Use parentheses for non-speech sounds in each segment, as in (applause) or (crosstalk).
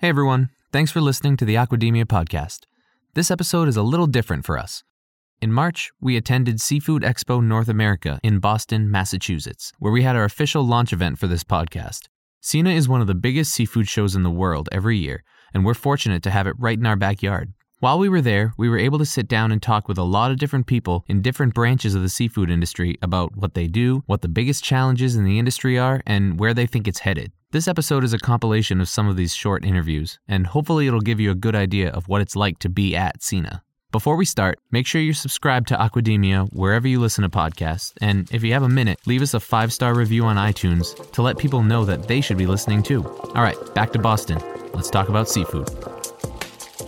Hey everyone, thanks for listening to the Aquademia podcast. This episode is a little different for us. In March, we attended Seafood Expo North America in Boston, Massachusetts, where we had our official launch event for this podcast. SENA is one of the biggest seafood shows in the world every year, and we're fortunate to have it right in our backyard. While we were there, we were able to sit down and talk with a lot of different people in different branches of the seafood industry about what they do, what the biggest challenges in the industry are, and where they think it's headed. This episode is a compilation of some of these short interviews, and hopefully it'll give you a good idea of what it's like to be at SENA. Before we start, make sure you're subscribed to Aquademia wherever you listen to podcasts, and if you have a minute, leave us a five star review on iTunes to let people know that they should be listening too. All right, back to Boston. Let's talk about seafood.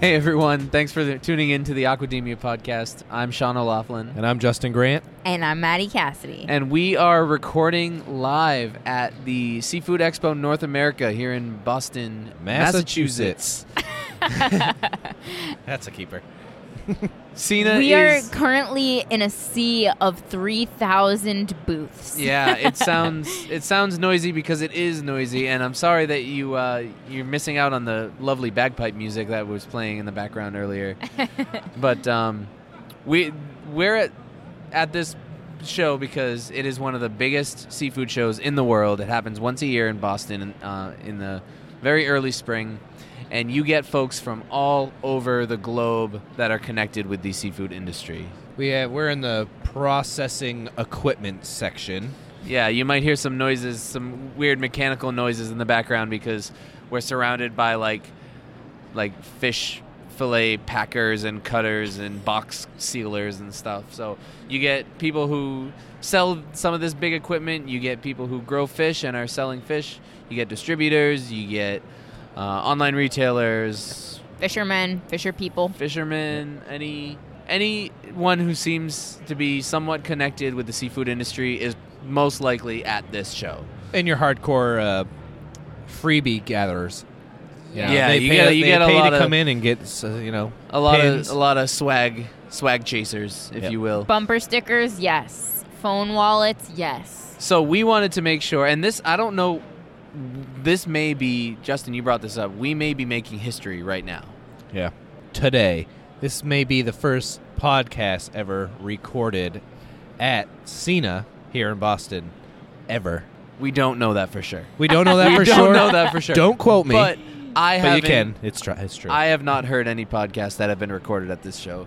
Hey everyone, thanks for the, tuning in to the Aquademia podcast. I'm Sean O'Laughlin. And I'm Justin Grant. And I'm Maddie Cassidy. And we are recording live at the Seafood Expo North America here in Boston, Massachusetts. (laughs) (laughs) That's a keeper. (laughs) SENA we is, are currently in a sea of 3,000 booths. yeah, it (laughs) sounds it sounds noisy because it is noisy, and I'm sorry that you uh, you're missing out on the lovely bagpipe music that was playing in the background earlier. (laughs) but um, we we're at at this show because it is one of the biggest seafood shows in the world. It happens once a year in Boston uh, in the very early spring. And you get folks from all over the globe that are connected with the seafood industry. We have, we're in the processing equipment section. Yeah, you might hear some noises, some weird mechanical noises in the background because we're surrounded by like like fish fillet packers and cutters and box sealers and stuff. So you get people who sell some of this big equipment, you get people who grow fish and are selling fish, you get distributors, you get uh, online retailers, Fishermen, fisher people. fishermen, any anyone who seems to be somewhat connected with the seafood industry is most likely at this show. And your hardcore uh, freebie gatherers. Yeah, they you pay, get- you they get a lot to of- come in and get, uh, you know, A lot pins. of a lot of swag swag chasers, if Yep. you will. Bumper stickers, yes. Phone wallets, yes. So we wanted to make sure, and this I don't know. This may be Justin. You brought this up. We may be making history right now. Yeah. Today, this may be the first podcast ever recorded at SENA here in Boston, ever. We don't know that for sure. We don't know that (laughs) we for don't sure. know that for sure. Don't quote me. But I have but you can. It's, tr- it's true. I have not heard any podcasts that have been recorded at this show.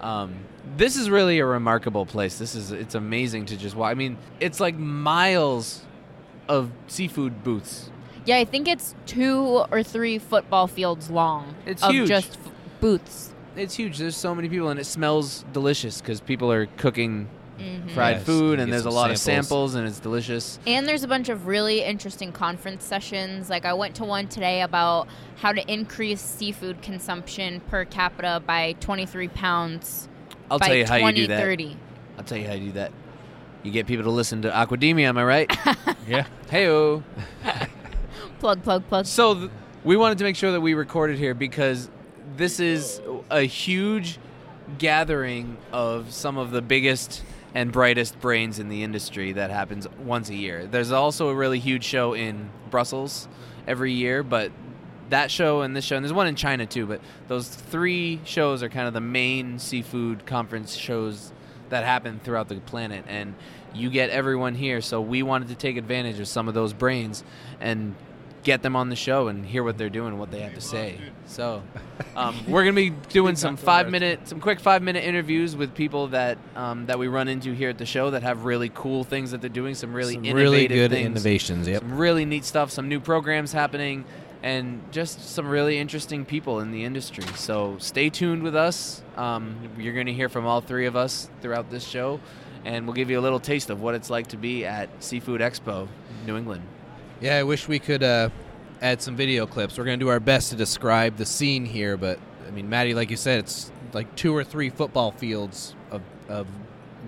Um, this is really a remarkable place. This is it's amazing to just watch. I mean, it's like miles of seafood booths. Yeah, I think it's two or three football fields long. It's of huge. just f- booths. It's huge. There's so many people, and it smells delicious because people are cooking Mm-hmm. fried Yes, food, and there's a some lot of samples. samples, and it's delicious. And there's a bunch of really interesting conference sessions. Like I went to one today about how to increase seafood consumption per capita by 23 pounds I'll by tell you how you do that. 2030. I'll tell you how you do that. You get people to listen to Aquademia. Am I right? (laughs) yeah. Heyo. (laughs) Plug, plug, plug. So th- we wanted to make sure that we recorded here because this is a huge gathering of some of the biggest and brightest brains in the industry that happens once a year. There's also a really huge show in Brussels every year, but that show and this show, and there's one in China too, but those three shows are kind of the main seafood conference shows that happen throughout the planet. And you get everyone here, so we wanted to take advantage of some of those brains and get them on the show and hear what they're doing, what they have to say. So, um, (laughs) we're gonna be doing some five minute, some quick five minute interviews with people that um, that we run into here at the show that have really cool things that they're doing, some really Some innovative really good things, innovations. Yep. some really neat stuff, some new programs happening, and just some really interesting people in the industry. So stay tuned with us. Um, you're going to hear from all three of us throughout this show, and we'll give you a little taste of what it's like to be at Seafood Expo, New England. Yeah, I wish we could uh, add some video clips. We're going to do our best to describe the scene here, but I mean, Maddie, like you said, it's like two or three football fields of, of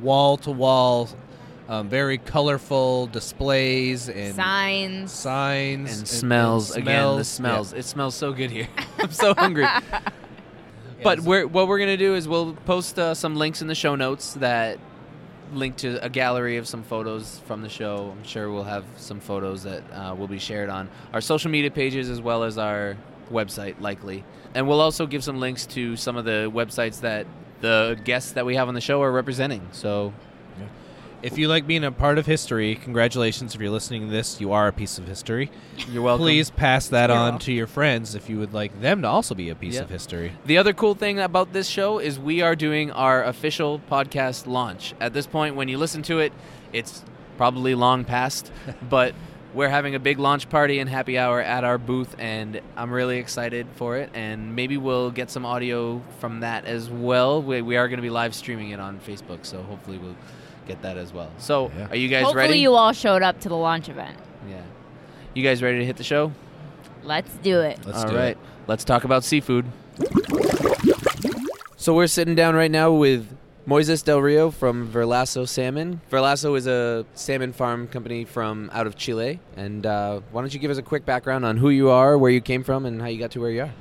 wall to wall, um, very colorful displays and Signs. signs and smells again. The smells. It smells so good here. (laughs) I'm so (laughs) hungry. but we're, what we're gonna do is we'll post uh, some links in the show notes that link to a gallery of some photos from the show. I'm sure we'll have some photos that uh, will be shared on our social media pages as well as our website, likely. And we'll also give some links to some of the websites that the guests that we have on the show are representing. So If you like being a part of history, congratulations. If you're listening to this, you are a piece of history. you're welcome. Please pass that You're on welcome. to your friends if you would like them to also be a piece Yep. of history. The other cool thing about this show is we are doing our official podcast launch. At this point, when you listen to it, it's probably long past, (laughs) but we're having a big launch party and happy hour at our booth, and I'm really excited for it. And maybe we'll get some audio from that as well. We, we are going to be live streaming it on Facebook, so hopefully we'll get that as well. So, Yeah. are you guys Hopefully, ready? Hopefully, you all showed up to the launch event. yeah. You guys ready to hit the show? Let's do it. Let's All do right, it. let's talk about seafood. So we're sitting down right now with Moises Del Rio from Verlasso Salmon. Verlasso is a salmon farm company from out of Chile. And uh, why don't you give us a quick background on who you are, where you came from, and how you got to where you are?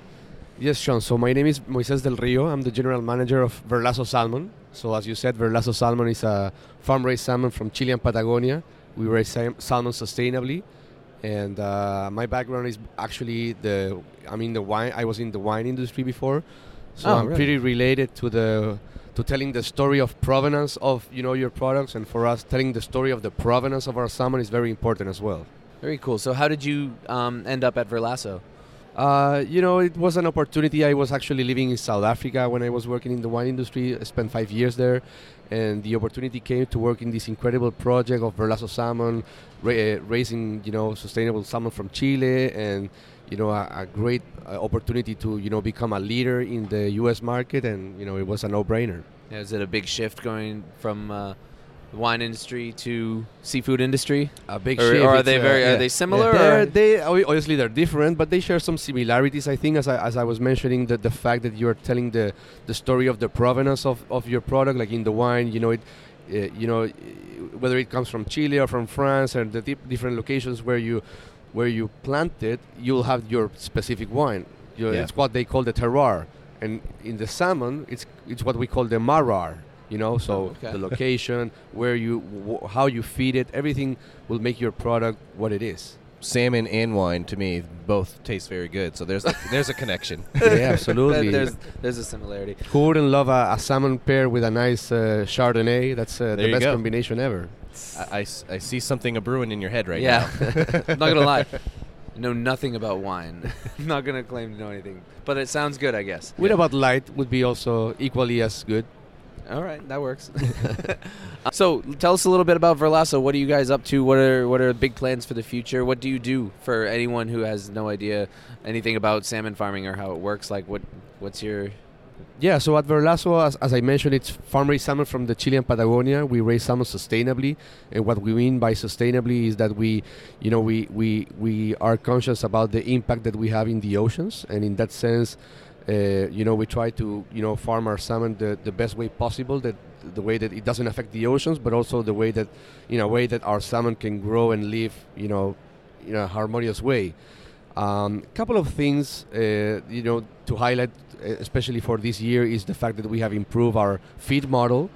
Yes, Sean. So my name is Moises Del Rio. I'm the general manager of Verlasso Salmon. So as you said, Verlasso Salmon is a farm-raised salmon from Chile and Patagonia. We raise salmon sustainably, and uh, my background is actually the. I mean, the wine. I was in the wine industry before, so Oh, I'm really? pretty related to the to telling the story of provenance of you know your products, and for us, telling the story of the provenance of our salmon is very important as well. Very cool. So how did you um, end up at Verlasso? Uh, you know, it was an opportunity. I was actually living in South Africa when I was working in the wine industry. I spent five years there, and the opportunity came to work in this incredible project of Verlasso salmon, ra- uh, raising you know sustainable salmon from Chile, and you know a, a great uh, opportunity to you know become a leader in the U.S. market, and you know it was a no-brainer. Yeah, Is it a big shift going from uh, the wine industry to seafood industry? A big Or- shift. or are It's, they uh, very- are they similar, Yeah, they're- they obviously they're different, but they share some similarities. I think, as I, as I was mentioning, that the fact that you're telling the the story of the provenance of, of your product, like in the wine, you know it. Uh, you know, whether it comes from Chile or from France or the dip- different locations where you where you plant it, you'll have your specific wine. You know, Yeah. It's what they call the terroir, and in the salmon, it's it's what we call the merroir. You know, so Oh, (laughs) okay. the location, where you, w- how you feed it, everything will make your product what it is. salmon and wine to me both taste very good. So there's a, (laughs) there's a connection. (laughs) yeah, absolutely. there's there's a similarity. Who wouldn't love a, a salmon pair with a nice uh, Chardonnay? That's uh, the best go. combination ever. I I see something a brewing in your head right yeah. now. I'm not gonna lie. I know nothing about wine. I'm not gonna claim to know anything, but it sounds good, I guess. With about light would be also equally as good. All right, that works. (laughs) so, tell us a little bit about Verlasso. What are you guys up to? What are what are big plans for the future? What do you do for anyone who has no idea anything about salmon farming or how it works? Like, what what's your Yeah, so at Verlasso, as, as I mentioned, it's farm-raised salmon from the Chilean Patagonia. We raise salmon sustainably, and what we mean by sustainably is that we, you know, we we we are conscious about the impact that we have in the oceans, and in that sense, uh, you know, we try to you know farm our salmon the, the best way possible, that the way that it doesn't affect the oceans, but also the way that, in a way that our salmon can grow and live, you know, in a harmonious way. A um, couple of things, uh, you know, to highlight, uh, especially for this year, is the fact that we have improved our feed model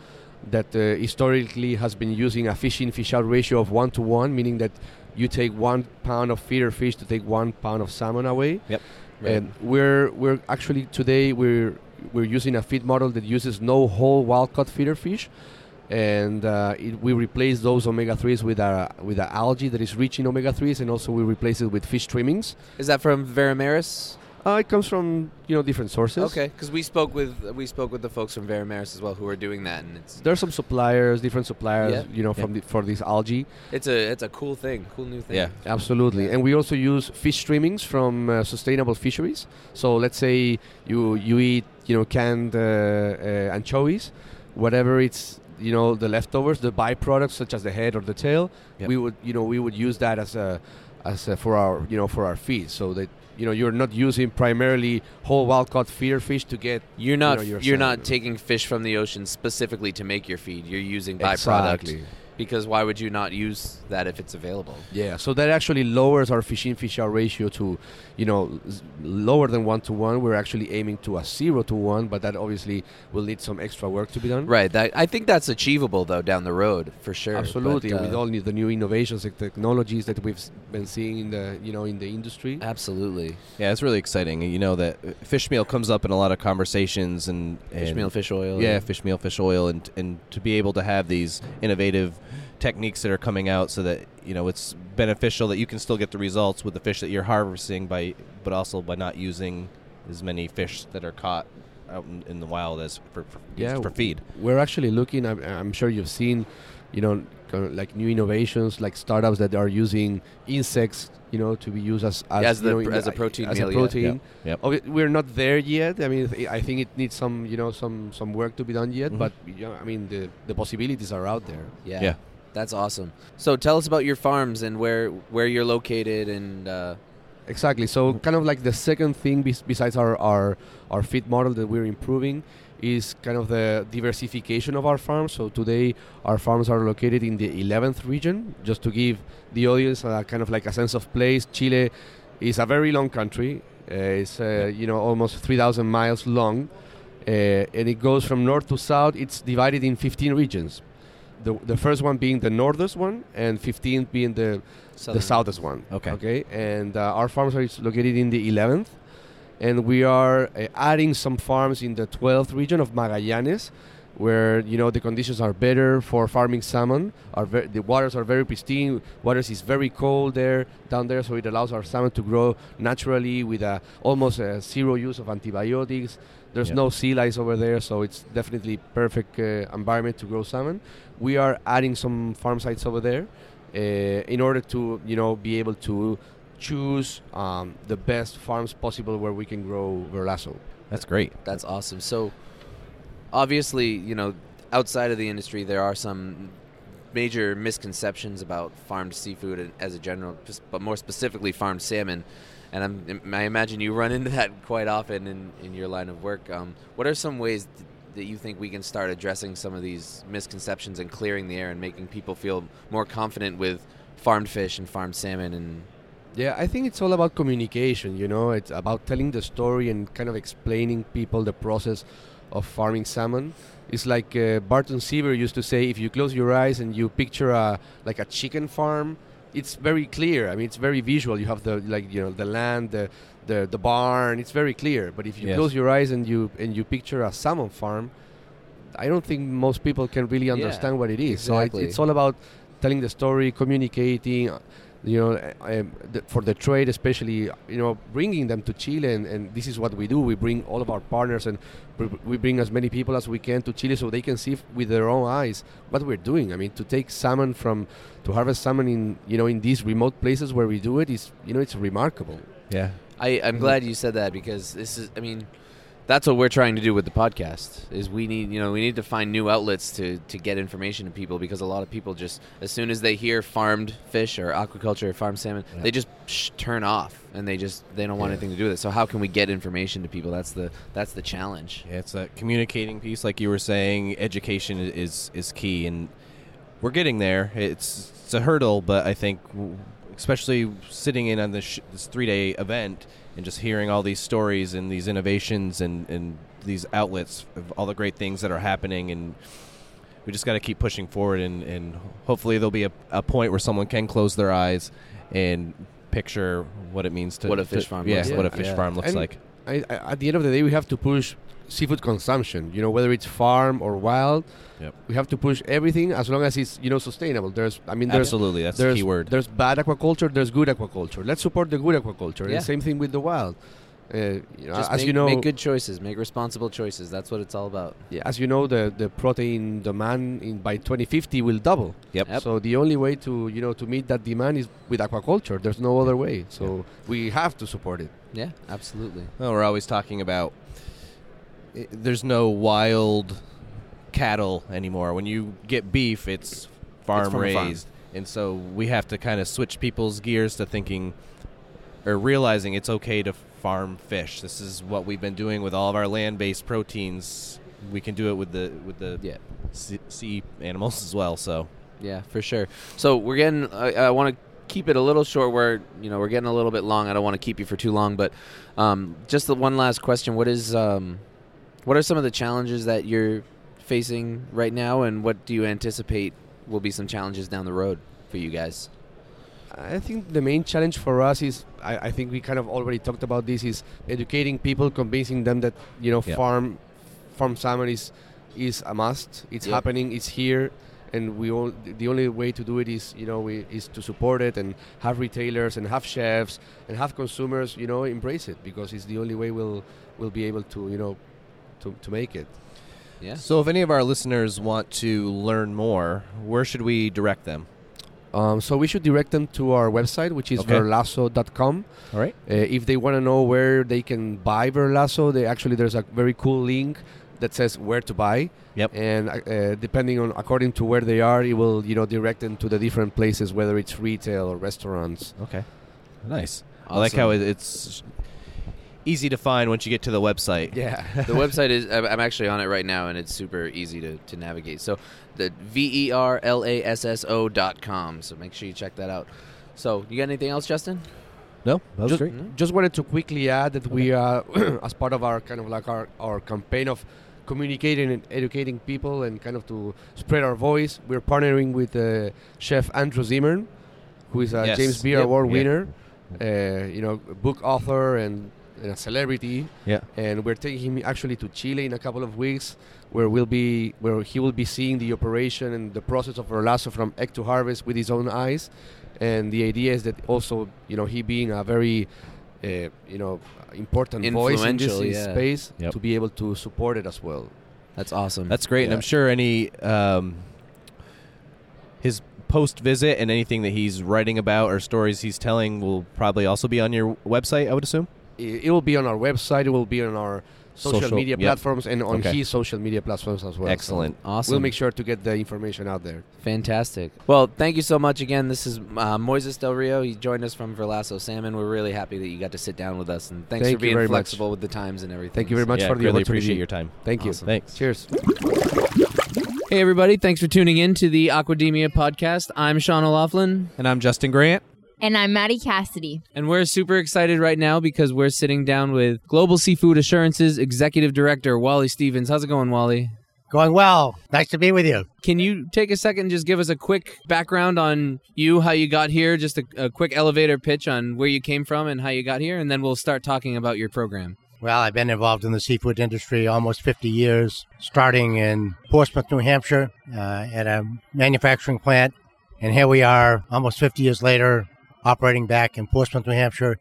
that uh, historically has been using a fish in fish out ratio of one to one, meaning that you take one pound of feeder fish to take one pound of salmon away. Yep. And we're we're actually today we're we're using a feed model that uses no whole wild caught feeder fish, and uh, it, we replace those omega threes with a with a algae that is rich in omega threes, and also we replace it with fish trimmings. is that from Veramaris? Uh, it comes from you know different sources. Okay, because we spoke with we spoke with the folks from Veramaris as well who are doing that, and it's There's some suppliers, different suppliers, Yeah. you know, from the, for this algae. it's a it's a cool thing, cool new thing. Yeah. Absolutely, and we also use fish streamings from uh, sustainable fisheries. So let's say you you eat you know canned uh, uh, anchovies, whatever it's you know the leftovers, the byproducts such as the head or the tail. Yep. We would you know we would use that as a as uh, for our you know for our feed. So that you know you're not using primarily whole wild caught feeder fish to get You're not you know, your you're salmon. not taking fish from the ocean specifically to make your feed. You're using byproduct. Exactly. Because why would you not use that if it's available? Yeah, so that actually lowers our fish in fish out ratio to, you know, lower than one to one. We're actually aiming to a zero to one, but that obviously will need some extra work to be done. Right. That I think that's achievable though down the road for sure. Absolutely, But, with uh, all the new innovations and technologies that we've been seeing in the, you know, in the industry. absolutely. Yeah, it's really exciting. You know that uh, fish meal comes up in a lot of conversations and, Fish meal, fish oil. Yeah, fish meal, fish oil, and and to be able to have these innovative techniques that are coming out, so that you know it's beneficial that you can still get the results with the fish that you're harvesting by, but also by not using as many fish that are caught out in, in the wild as for for, Yeah, for feed. We're actually looking. I'm, I'm sure you've seen, you know, like new innovations, like startups that are using insects, you know, to be used as as, As the know, pr- as a protein as meal, a yeah. protein. Yep. Okay, we're not there yet. I mean, th- I think it needs some, you know, some some work to be done yet. Mhm. But you know, I mean, the the possibilities are out there. Yeah. Yeah. That's awesome. So tell us about your farms and where where you're located and uh, Exactly. So, kind of like the second thing bes- besides our, our our feed model that we're improving is kind of the diversification of our farms. So today, our farms are located in the 11th region. Just to give the audience a kind of like a sense of place, Chile is a very long country. Uh, it's uh, you know almost 3,000 miles long, uh, and it goes from north to south. It's divided in 15 regions. The, the first one being the northest one, and 15 being the the southest one. Okay. Okay. And uh, our farms are located in the 11th, and we are uh, adding some farms in the 12th region of Magallanes, where you know the conditions are better for farming salmon. Are ve- the waters are very pristine. Waters is very cold there down there, so it allows our salmon to grow naturally with a almost uh, zero use of antibiotics. There's Yep. no sea lice over there, so it's definitely perfect uh, environment to grow salmon. We are adding some farm sites over there uh, in order to you know be able to choose um, the best farms possible where we can grow Verlasso. That's great. That's awesome. So, obviously, you know, outside of the industry, there are some major misconceptions about farmed seafood as a general, but more specifically farmed salmon. And I'm, I imagine you run into that quite often in, in your line of work. Um, what are some ways th- that you think we can start addressing some of these misconceptions and clearing the air and making people feel more confident with farmed fish and farmed salmon and Yeah, I think it's all about communication. You know, it's about telling the story and kind of explaining people the process of farming salmon. It's like uh, Barton Seaver used to say: if you close your eyes and you picture a like a chicken farm, it's very clear. I mean, it's very visual. You have the like you know the land, the the, the barn. It's very clear. But if you Yes. close your eyes and you and you picture a salmon farm, I don't think most people can really understand what it is. So exactly. it, it's all about telling the story, communicating. You know, uh, um, the, for the trade, especially, you know, bringing them to Chile, and, and this is what we do. We bring all of our partners, and we- we bring as many people as we can to Chile, so they can see with their own eyes what we're doing. I mean, to take salmon from, to harvest salmon in, you know, in these remote places where we do it is, you know, it's remarkable. Yeah. I, I'm glad you said that because this is, I mean, that's what we're trying to do with the podcast. Is we need, you know, we need to find new outlets to to get information to people because a lot of people just, as soon as they hear farmed fish or aquaculture or farmed salmon, Yeah. they just turn off and they just they don't want Yeah. anything to do with it. So how can we get information to people? That's the that's the challenge. Yeah, it's that communicating piece, like you were saying. Education is is key, and we're getting there. It's it's a hurdle, but I think, especially sitting in on this, sh- this three day event and just hearing all these stories and these innovations and and these outlets of all the great things that are happening, and we just got to keep pushing forward, and and hopefully there'll be a, a point where someone can close their eyes and picture what it means to What a to- fish farm yeah, looks what a like. fish Yeah. farm looks And like. I, I, at the end of the day, we have to push seafood consumption. You know, whether it's farm or wild, Yep. we have to push everything as long as it's you know sustainable. There's, I mean, there's Absolutely, that's the there's key word. There's bad aquaculture. There's good aquaculture. Let's support the good aquaculture. Yeah. And same thing with the wild. Uh, you know, Just as make, you know, make good choices, make responsible choices. That's what it's all about. yeah, as you know, the, the protein demand in by 2050 will double. Yep. Yep. So the only way to you know to meet that demand is with aquaculture. There's no other way. So we have to support it. Yeah, absolutely. Well, we're always talking about there's no wild cattle anymore. When you get beef, it's farm farm. raised. and so we have to kind of switch people's gears to thinking or realizing it's okay to farm fish. This is what we've been doing with all of our land-based proteins. We can do it with the with the Yeah. sea, sea animals as well. So Yeah, for sure. So we're getting. I, I want to keep it a little short. Where you know we're getting a little bit long. I don't want to keep you for too long, but um, just the one last question. What is um, what are some of the challenges that you're facing right now, and what do you anticipate will be some challenges down the road for you guys? I think the main challenge for us is I, I think we kind of already talked about this is educating people, convincing them that you know Yep. farm farm salmon is is a must. It's Yep. happening. It's here, and we all, the only way to do it is you know we, is to support it and have retailers and have chefs and have consumers you know embrace it because it's the only way we'll we'll be able to you know to, to make it. Yeah. so if any of our listeners want to learn more, where should we direct them? Um, so we should direct them to our website, which is Okay. verlasso.com. All right. Uh, if they want to know where they can buy Verlasso, they actually there's a very cool link that says where to buy. Yep. And uh, depending on according to where they are, it will you know direct them to the different places, whether it's retail or restaurants. Okay. Nice. I like how it, it's easy to find once you get to the website. Yeah. (laughs) the website is I'm I'm actually on it right now and it's super easy to, to navigate so the v e r l a s s o dot com so make sure you check that out so you got anything else justin No, that was just, great. just wanted to quickly add that we uh, (clears throat) as part of our kind of like our, our campaign of communicating and educating people and kind of to spread our voice we're partnering with uh, chef andrew zimmern who is a Yes. james beard Yep. award Yeah. winner uh, you know book author and, and a celebrity Yeah. and we're taking him actually to chile in a couple of weeks where we'll be where he will be seeing the operation and the process of Verlasso from egg to harvest with his own eyes and the idea is that also you know he being a very uh, you know important voice in this Influential, yeah. space Yep. to be able to support it as well that's awesome That's great, and I'm sure any um, his post visit and anything that he's writing about or stories he's telling will probably also be on your website. I would assume. It, it will be on our website it will be on our social, Social- media yep. platforms and on Okay. his social media platforms as well Excellent. So awesome we'll make sure to get the information out there fantastic well thank you so much again this is uh, moises del rio he joined us from verlasso salmon we're really happy that you got to sit down with us and thanks Thank for being very much. flexible with the times and everything thank you very much yeah, for the really opportunity appreciate your time. thank you Thanks. cheers Hey, everybody. Thanks for tuning in to the Aquademia podcast. I'm Sean O'Laughlin, And I'm Justin Grant. And I'm Maddie Cassidy. and we're super excited right now because we're sitting down with Global Seafood Assurances Executive Director Wally Stevens. How's it going, Wally? Going well. Nice to be with you. Can you take a second and just give us a quick background on you, how you got here, just a, a quick elevator pitch on where you came from and how you got here, and then we'll start talking about your program. Well, I've been involved in the seafood industry almost 50 years, starting in Portsmouth, New Hampshire, uh, at a manufacturing plant. And here we are, almost 50 years later, operating back in Portsmouth, New Hampshire,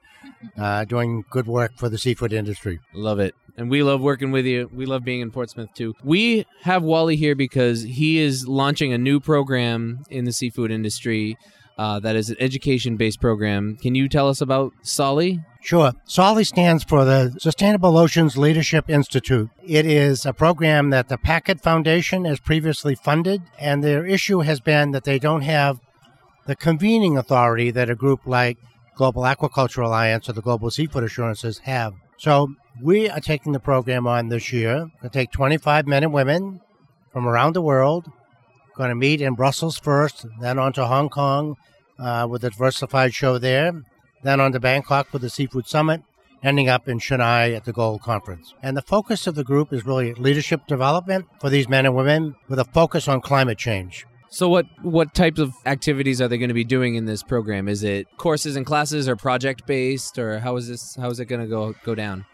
uh, doing good work for the seafood industry. Love it. And we love working with you. We love being in Portsmouth too. We have Wally here because he is launching a new program in the seafood industry uh, that is an education based program. Can you tell us about SOLI? Sure. SOLI stands for the Sustainable Oceans Leadership Institute. It is a program that the Packard Foundation has previously funded, and their issue has been that they don't have the convening authority that a group like Global Aquaculture Alliance or the Global Seafood Assurances have. So we are taking the program on this year. We'll take 25 men and women from around the world. Going to meet in Brussels first, then on to Hong Kong uh, with a diversified show there then on to Bangkok for the Seafood Summit, ending up in Chennai at the GOAL Conference. And the focus of the group is really leadership development for these men and women with a focus on climate change. So what what types of activities are they going to be doing in this program? Is it courses and classes or project based or how is this how is it going to go go down?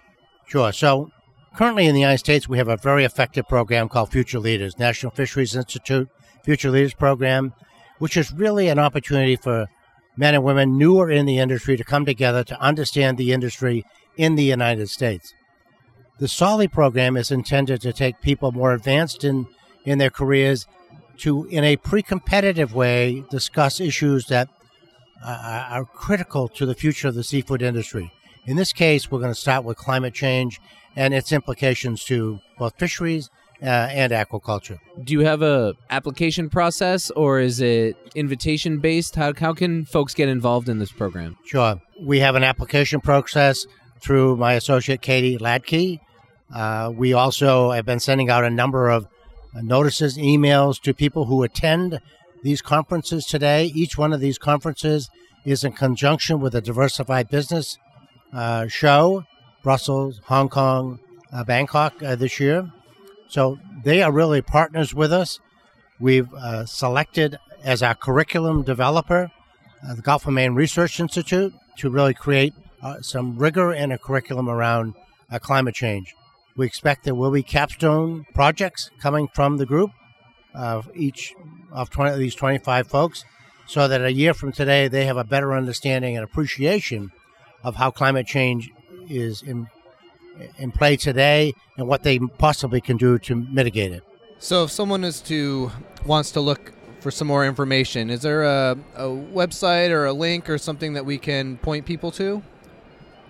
Sure. So currently in the United States, we have a very effective program called Future Leaders, National Fisheries Institute Future Leaders Program, which is really an opportunity for men and women newer in the industry to come together to understand the industry in the United States. The SOLI program is intended to take people more advanced in, in their careers to, in a pre competitive way, discuss issues that uh, are critical to the future of the seafood industry. In this case, we're going to start with climate change and its implications to both fisheries uh, and aquaculture. Do you have a application process or is it invitation based? How, how can folks get involved in this program? Sure. We have an application process through my associate Katie Ladke. Uh, we also have been sending out a number of notices, emails to people who attend these conferences today. Each one of these conferences is in conjunction with a diversified business uh, show, Brussels, Hong Kong, uh, Bangkok uh, this year. So they are really partners with us. We've uh, selected as our curriculum developer uh, the Gulf of Maine Research Institute to really create uh, some rigor in a curriculum around climate change. We expect there will be capstone projects coming from the group of each of 20 these 25 folks so that a year from today they have a better understanding and appreciation of how climate change is in in play today and what they possibly can do to mitigate it. So if someone is to wants to look for some more information, is there a, a website or a link or something that we can point people to?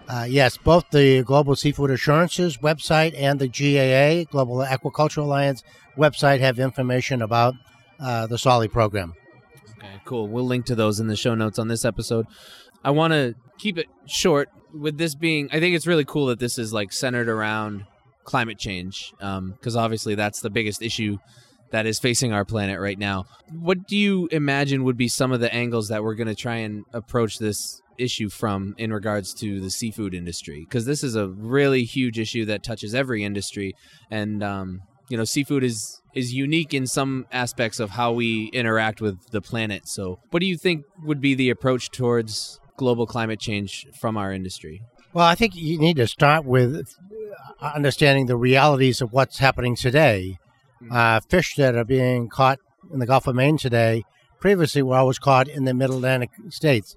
Uh, yes, both the Global Seafood Assurances website and the GAA, Global Aquaculture Alliance website, have information about uh, the SOLI program. Okay, cool. We'll link to those in the show notes on this episode. I want to keep it short with this being, I think it's really cool that this is like centered around climate change, because um, obviously that's the biggest issue that is facing our planet right now. What do you imagine would be some of the angles that we're going to try and approach this issue from in regards to the seafood industry? Because this is a really huge issue that touches every industry, and um, you know, seafood is is unique in some aspects of how we interact with the planet. So, what do you think would be the approach towards global climate change from our industry? Well, I think you need to start with understanding the realities of what's happening today. Mm-hmm. Uh, fish that are being caught in the Gulf of Maine today previously were always caught in the Mid Atlantic states.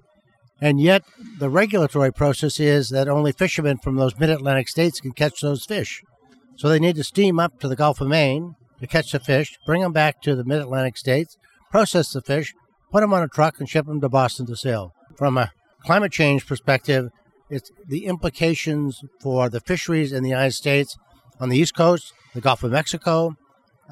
And yet, the regulatory process is that only fishermen from those Mid Atlantic states can catch those fish. So they need to steam up to the Gulf of Maine to catch the fish, bring them back to the Mid Atlantic states, process the fish, put them on a truck, and ship them to Boston to sell. From a climate change perspective, it's the implications for the fisheries in the United States on the East Coast, the Gulf of Mexico,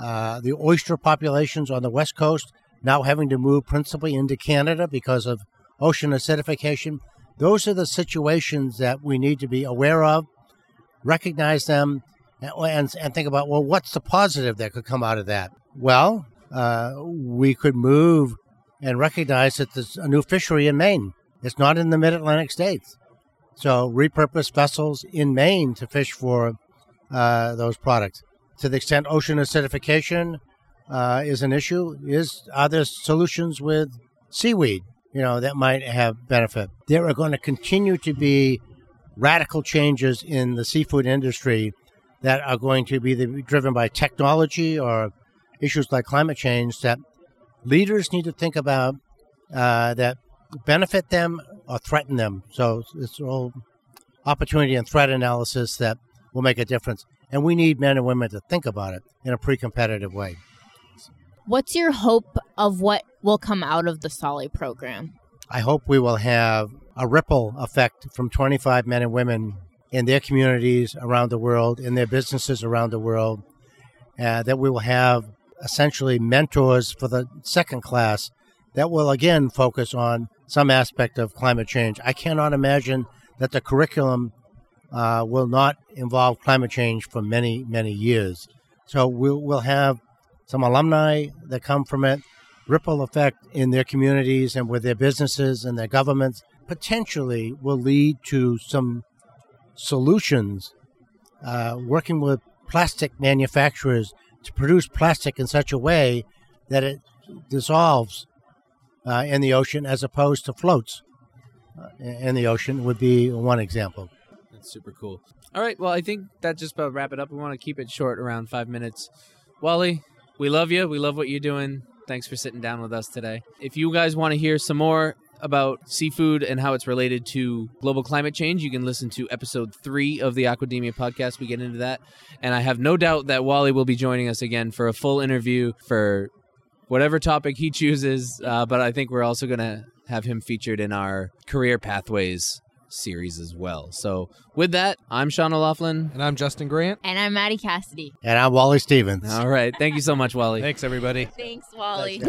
uh, the oyster populations on the West Coast now having to move principally into Canada because of ocean acidification. Those are the situations that we need to be aware of, recognize them, and, and think about well, what's the positive that could come out of that? Well, uh, we could move and recognize that there's a new fishery in Maine. It's not in the mid Atlantic states. So repurpose vessels in Maine to fish for uh, those products. To the extent ocean acidification uh, is an issue, is are there solutions with seaweed? You know that might have benefit. There are going to continue to be radical changes in the seafood industry that are going to be driven by technology or issues like climate change that leaders need to think about uh, that benefit them or threaten them. So it's all opportunity and threat analysis that will make a difference. And we need men and women to think about it in a pre competitive way. What's your hope of what will come out of the SOLI program? I hope we will have a ripple effect from 25 men and women in their communities around the world, in their businesses around the world, uh, that we will have essentially mentors for the second class that will again focus on some aspect of climate change. I cannot imagine that the curriculum uh, will not involve climate change for many, many years. So we'll, we'll have some alumni that come from it, ripple effect in their communities and with their businesses and their governments, potentially will lead to some solutions uh, working with plastic manufacturers to produce plastic in such a way that it dissolves uh, in the ocean as opposed to floats uh, in the ocean would be one example. That's super cool. All right, well, I think that just about wrap it up. We want to keep it short, around five minutes. Wally, we love you. We love what you're doing. Thanks for sitting down with us today. If you guys want to hear some more about seafood and how it's related to global climate change, you can listen to episode three of the Aquademia podcast. We get into that. And I have no doubt that Wally will be joining us again for a full interview for whatever topic he chooses. Uh, but I think we're also going to have him featured in our career pathways series as well. So with that, I'm Sean O'Laughlin. And I'm Justin Grant. And I'm Maddie Cassidy. And I'm Wally Stevens. All right. Thank you so much, Wally. Thanks, everybody. Thanks, Wally.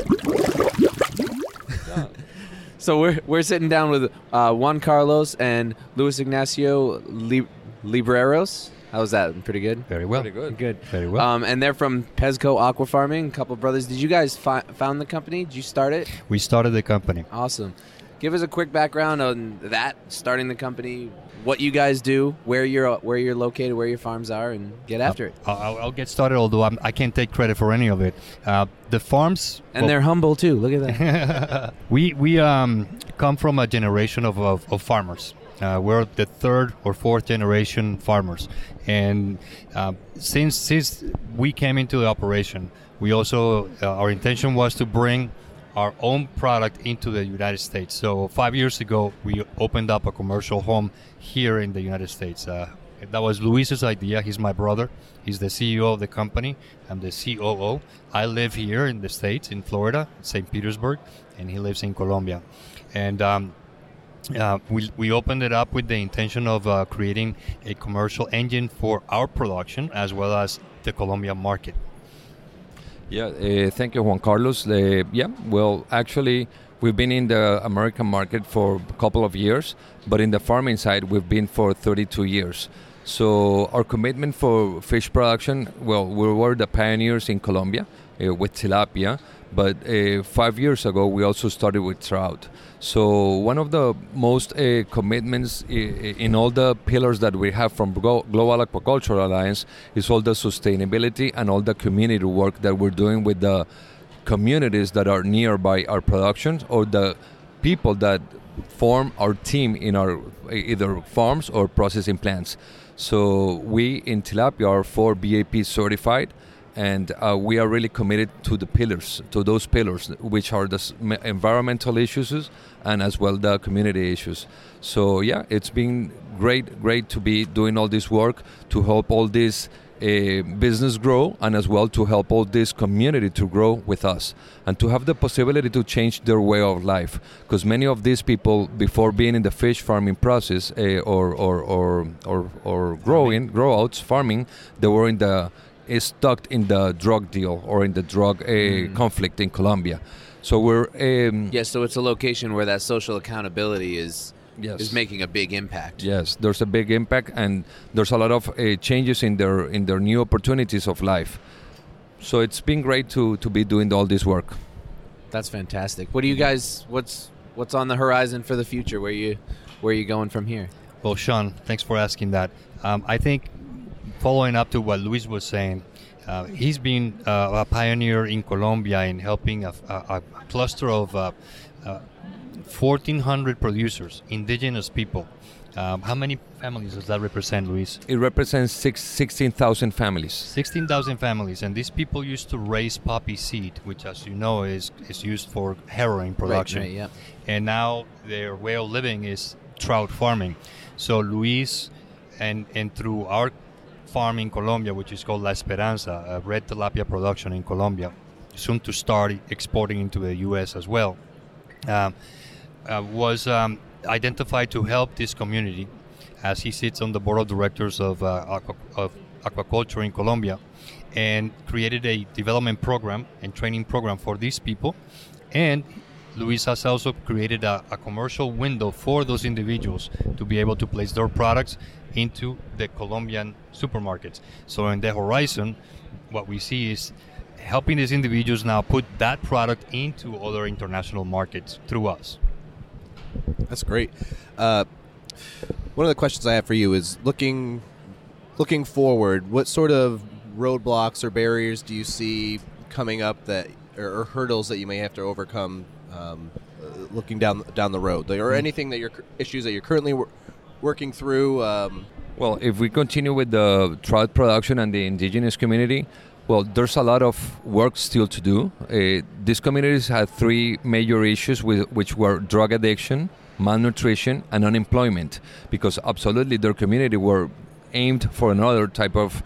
So we're we're sitting down with uh, Juan Carlos and Luis Ignacio Lib- Libreros. How's that? Pretty good. Very well. Pretty good. Good. Very well. Um, and they're from Pesco Aqua Farming. A couple brothers. Did you guys fi- found the company? Did you start it? we started the company. Awesome. Give us a quick background on that, starting the company, what you guys do, where you're where you're located, where your farms are, and get after it. I'll, I'll- get started, although I'm, I can't take credit for any of it. Uh, the farms. And well, they're humble too. Look at that. (laughs) we we um, come from a generation of, of, of farmers. Uh, we're the third or fourth generation farmers, and uh, since since we came into the operation, we also uh, our intention was to bring our own product into the United States. So five years ago, we opened up a commercial home here in the United States. Uh, that was Luis's idea. He's my brother. He's the CEO of the company. I'm the COO. I live here in the States, in Florida, St. Petersburg, and he lives in Colombia. And um, uh, we, we opened it up with the intention of uh, creating a commercial engine for our production as well as the Colombia market. Yeah, uh, thank you, Juan Carlos. Uh, yeah, well, actually, we've been in the American market for a couple of years, but in the farming side, we've been for 32 years. So our commitment for fish production, well, we were the pioneers in Colombia uh, with tilapia, but five years ago we also started with trout. So one of the most uh, commitments i- i- in all the pillars that we have from Global Aquaculture Alliance is all the sustainability and all the community work that we're doing with the communities that are nearby our productions or the people that form our team in our either farms or processing plants. So we in Tilapia are for BAP certified, and uh, we are really committed to the pillars, to those pillars, which are the environmental issues and as well the community issues. So yeah, it's been great, great to be doing all this work to help all this uh, business grow and as well to help all this community to grow with us and to have the possibility to change their way of life. Because many of these people before being in the fish farming process uh, or, or, or, or, or growing grow outs farming they were in the uh, stuck in the drug deal or in the drug uh, conflict in Colombia so we're um, yeah, so it's a location where that social accountability is Yes. is making a big impact. Yes, there's a big impact, and there's a lot of uh, changes in their in their new opportunities of life. So it's been great to to be doing all this work. That's fantastic. What do you guys? What's what's on the horizon for the future? Where you where are you going from here? Well, Sean, thanks for asking that. Um, I think following up to what Luis was saying, uh, he's been uh, a pioneer in Colombia in helping a, a, a cluster of uh, uh, 1,400 producers, indigenous people. Um, how many families does that represent, Luis? It represents six, 16,000 families. 16,000 families, and these people used to raise poppy seed, which, as you know, is, is used for heroin production. right, yeah. And now their way of living is trout farming. So Luis, and, and through our farm in Colombia, which is called La Esperanza, a red tilapia production in Colombia, soon to start exporting into the U.S. as well, um, uh, was um, identified to help this community as he sits on the board of directors of, uh, of aquaculture in Colombia and created a development program and training program for these people. And Luis has also created a, a commercial window for those individuals to be able to place their products into the Colombian supermarkets. So in the horizon, what we see is helping these individuals now put that product into other international markets through us. That's great. Uh, one of the questions I have for you is looking looking forward. What sort of roadblocks or barriers do you see coming up that or, or hurdles that you may have to overcome um, uh, looking down down the road, or Mm. anything that you're issues that you're currently working through? Um, Well, if we continue with the trout production and the indigenous community, well, there's a lot of work still to do. Uh, these communities had three major issues, with, which were drug addiction, malnutrition, and unemployment, because absolutely their community were aimed for another type of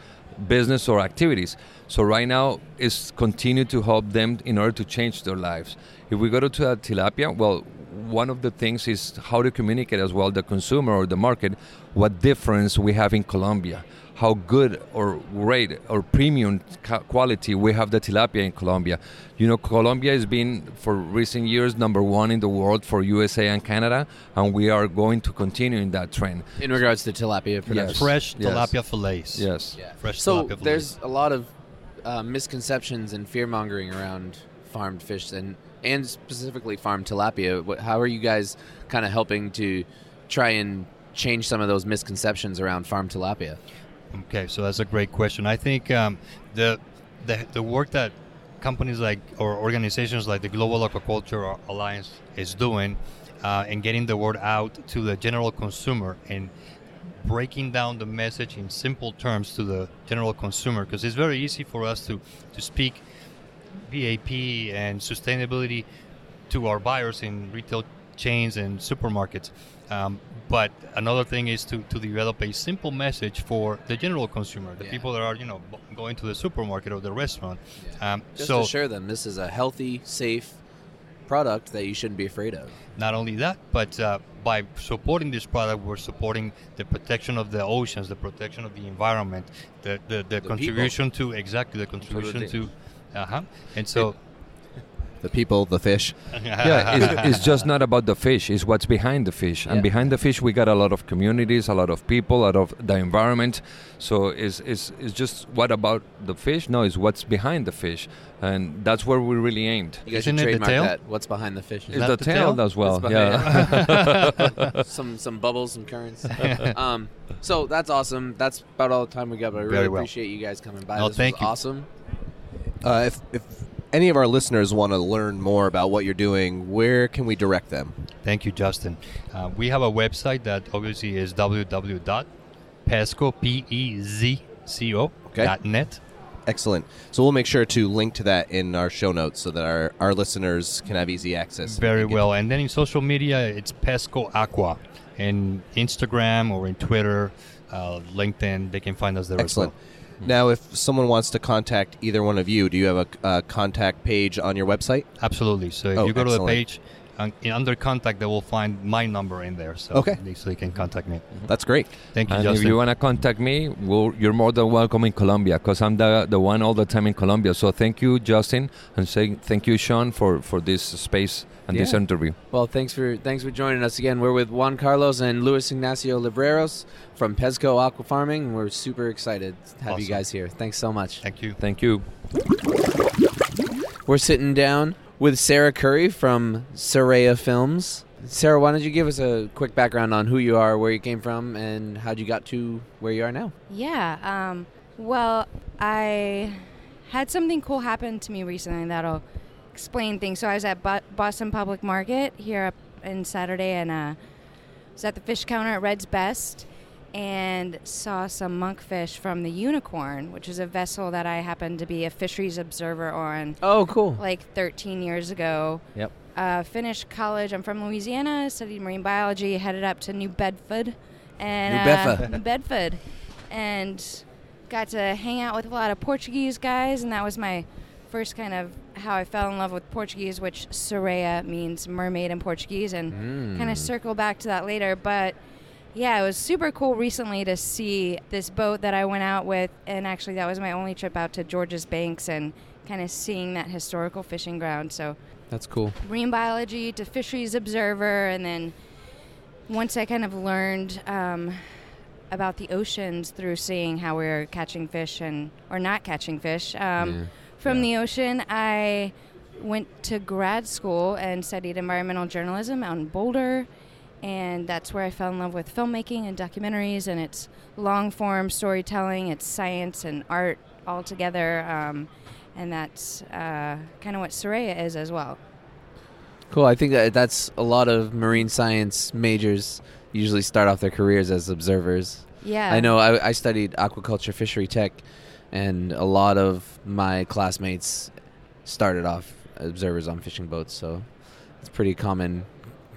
business or activities. So right now is continue to help them in order to change their lives. If we go to uh, tilapia, well, one of the things is how to communicate as well the consumer or the market what difference we have in Colombia, how good or great or premium quality we have the tilapia in Colombia. You know, Colombia has been for recent years number one in the world for USA and Canada, and we are going to continue in that trend. In regards to tilapia production, Fresh Yes. tilapia fillets. Yes. Fresh so tilapia fillets. there's a lot of uh, misconceptions and fear mongering around farmed fish and and specifically farm tilapia. How are you guys kind of helping to try and change some of those misconceptions around farm tilapia? Okay, so that's a great question. I think um, the, the the work that companies like or organizations like the Global Aquaculture Alliance is doing uh, and getting the word out to the general consumer and breaking down the message in simple terms to the general consumer because it's very easy for us to to speak BAP and sustainability to our buyers in retail chains and supermarkets. Um, but another thing is to, to develop a simple message for the general consumer, the people that are you know going to the supermarket or the restaurant. Um, Just so to assure them this is a healthy, safe product that you shouldn't be afraid of. not only that, but uh, by supporting this product, we're supporting the protection of the oceans, the protection of the environment, the the, the, people. contribution to exactly the contribution to, uh huh, and so. The people, the fish. (laughs) yeah, it's, it's just not about the fish. It's what's behind the fish, and Yeah. behind the fish we got a lot of communities, a lot of people, a lot of the environment. So it's, it's, it's just what about the fish? No, it's what's behind the fish, and that's where we really aimed. You guys should trademark that. What's behind the fish? It's the, tail, as well. Yeah. (laughs) (laughs) some some bubbles, some currents. um, so that's awesome. That's about all the time we got. But I really well. appreciate you guys coming by. No, this thank was you. awesome. Uh, if, if any of our listeners want to learn more about what you're doing, where can we direct them? Thank you, Justin. Uh, we have a website that obviously is www.pezco, P-E-Z-C-O, dot net. Excellent. So we'll make sure to link to that in our show notes so that our, our listeners can have easy access. Very well. And then in social media, it's Pezco Aqua. In Instagram or in Twitter, uh, LinkedIn, they can find us there Excellent. as well. Mm-hmm. Now, if someone wants to contact either one of you, do you have a, a contact page on your website? Absolutely. So if Oh, you go to the page, in under contact, they will find my number in there. So Okay. they, so they can contact me. Mm-hmm. That's great. Thank you, and Justin. if you want to contact me, well, you're more than welcome in Colombia because I'm the, the one all the time in Colombia. So thank you, Justin, and say thank you, Sean, for, for this space and this interview. Well, thanks for thanks for joining us again. We're with Juan Carlos and Luis Ignacio Libreros from Pezco Aqua Farming, and we're super excited to have you guys here. Thanks so much. Thank you. Thank you. We're sitting down with Sarah Curry from Sereia Films. Sarah, why don't you give us a quick background on who you are, where you came from, and how you got to where you are now? Yeah. Um, well, I had something cool happen to me recently that'll explain things. So I was at Bo- Boston Public Market here up in Saturday, and uh, was at the fish counter at Red's Best, and saw some monkfish from the Unicorn, which is a vessel that I happened to be a fisheries observer on. Oh, cool! Like 13 years ago. Yep. Uh, finished college. I'm from Louisiana. Studied marine biology. Headed up to New Bedford, and New uh, Bedford. New Bedford, and got to hang out with a lot of Portuguese guys, and that was my first kind of how I fell in love with Portuguese, which Sereia means mermaid in Portuguese, and Mm. kind of circle back to that later. But yeah, it was super cool recently to see this boat that I went out with, and actually that was my only trip out to George's Banks and kind of seeing that historical fishing ground. So That's cool. marine biology to fisheries observer, and then once I kind of learned um, about the oceans through seeing how we are catching fish and or not catching fish um, Yeah. from the ocean, I went to grad school and studied environmental journalism out in Boulder. And that's where I fell in love with filmmaking and documentaries, and it's long form storytelling, it's science and art all together. Um, and that's uh, kind of what Sereia is as well. Cool. I think that that's a lot of marine science majors usually start off their careers as observers. Yeah. I know I, I studied aquaculture fishery tech, and a lot of my classmates started off observers on fishing boats. So it's pretty common.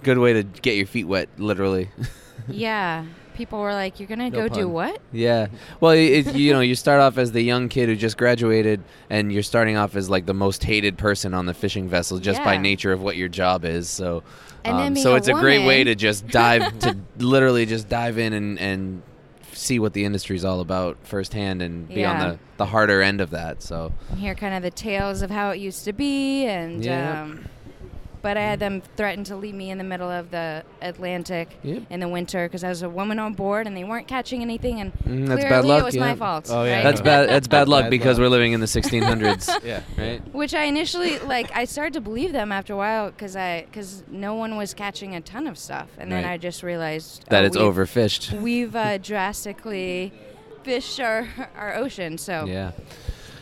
Good way to get your feet wet, literally. (laughs) yeah. people were like, "You're gonna No go do what?" Yeah. Well, it, it- you know, you start off as the young kid who just graduated, and you're starting off as like the most hated person on the fishing vessel just by nature of what your job is. So, And um, so a it's a great way to just dive to (laughs) literally just dive in and and see what the industry's all about firsthand and be on the the harder end of that. So, and hear kind of the tales of how it used to be and Yeah. um, but I had them threaten to leave me in the middle of the Atlantic Yep. in the winter because I was a woman on board and they weren't catching anything and Mm, that's clearly bad luck. it was yeah. my fault. Oh yeah, right? that's bad. That's bad luck (laughs) Bad because luck. we're living in the 1600s. (laughs) (laughs) Yeah. Right. Which I initially like. I started to believe them after a while because I because no one was catching a ton of stuff, and then Right. I just realized That oh, it's we've- overfished. We've uh, drastically fished our our ocean. So Yeah.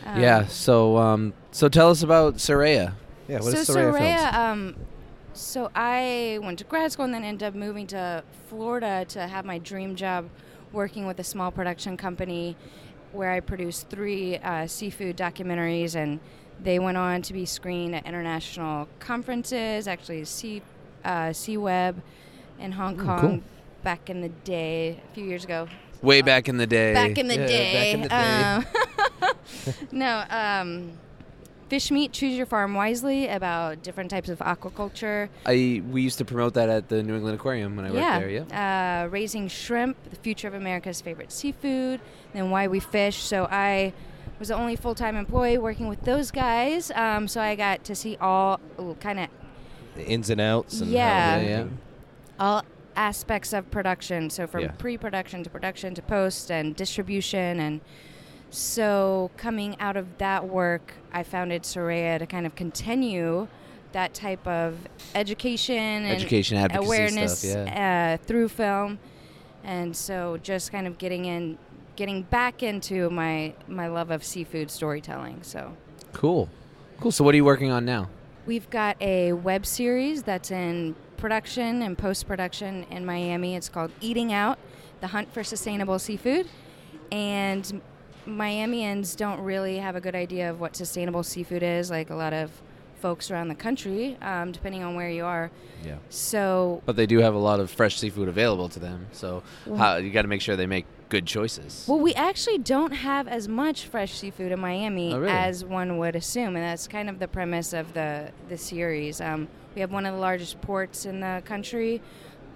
um, yeah. So, um, so tell us about Sereia. Yeah. so Sereia, um, so I went to grad school and then ended up moving to Florida to have my dream job, working with a small production company, where I produced three uh, seafood documentaries, and they went on to be screened at international conferences. Actually, Sea uh, Web in Hong Oh, Kong cool. back in the day, a few years ago. Way back in the day. Back in the Yeah, day. Back in the day. Um, (laughs) no, um, Fish Meat, Choose Your Farm Wisely about different types of aquaculture. I we used to promote that at the New England Aquarium when I yeah. worked there. Yeah. Uh, raising shrimp, the future of America's favorite seafood, then why we fish. So I was the only full time employee working with those guys. Um, so I got to see all kind of The ins and outs. And Yeah. How, Yeah, yeah. all aspects of production. So from Yeah. pre-production to production to post and distribution, and so coming out of that work, I founded Sereia to kind of continue that type of education and Education, awareness stuff, uh, through film, and so just kind of getting in, getting back into my my love of seafood storytelling. So. Cool. Cool. So what are you working on now? We've got a web series that's in production and post production in Miami. It's called Eating Out The Hunt for Sustainable Seafood. And Miamians don't really have a good idea of what sustainable seafood is, like a lot of folks around the country, um, depending on where you are. Yeah. So, But they do have a lot of fresh seafood available to them. So Well- how, you got to make sure they make good choices. well, we actually don't have as much fresh seafood in Miami Oh, really? as one would assume, and that's kind of the premise of the the series. Um, we have one of the largest ports in the country,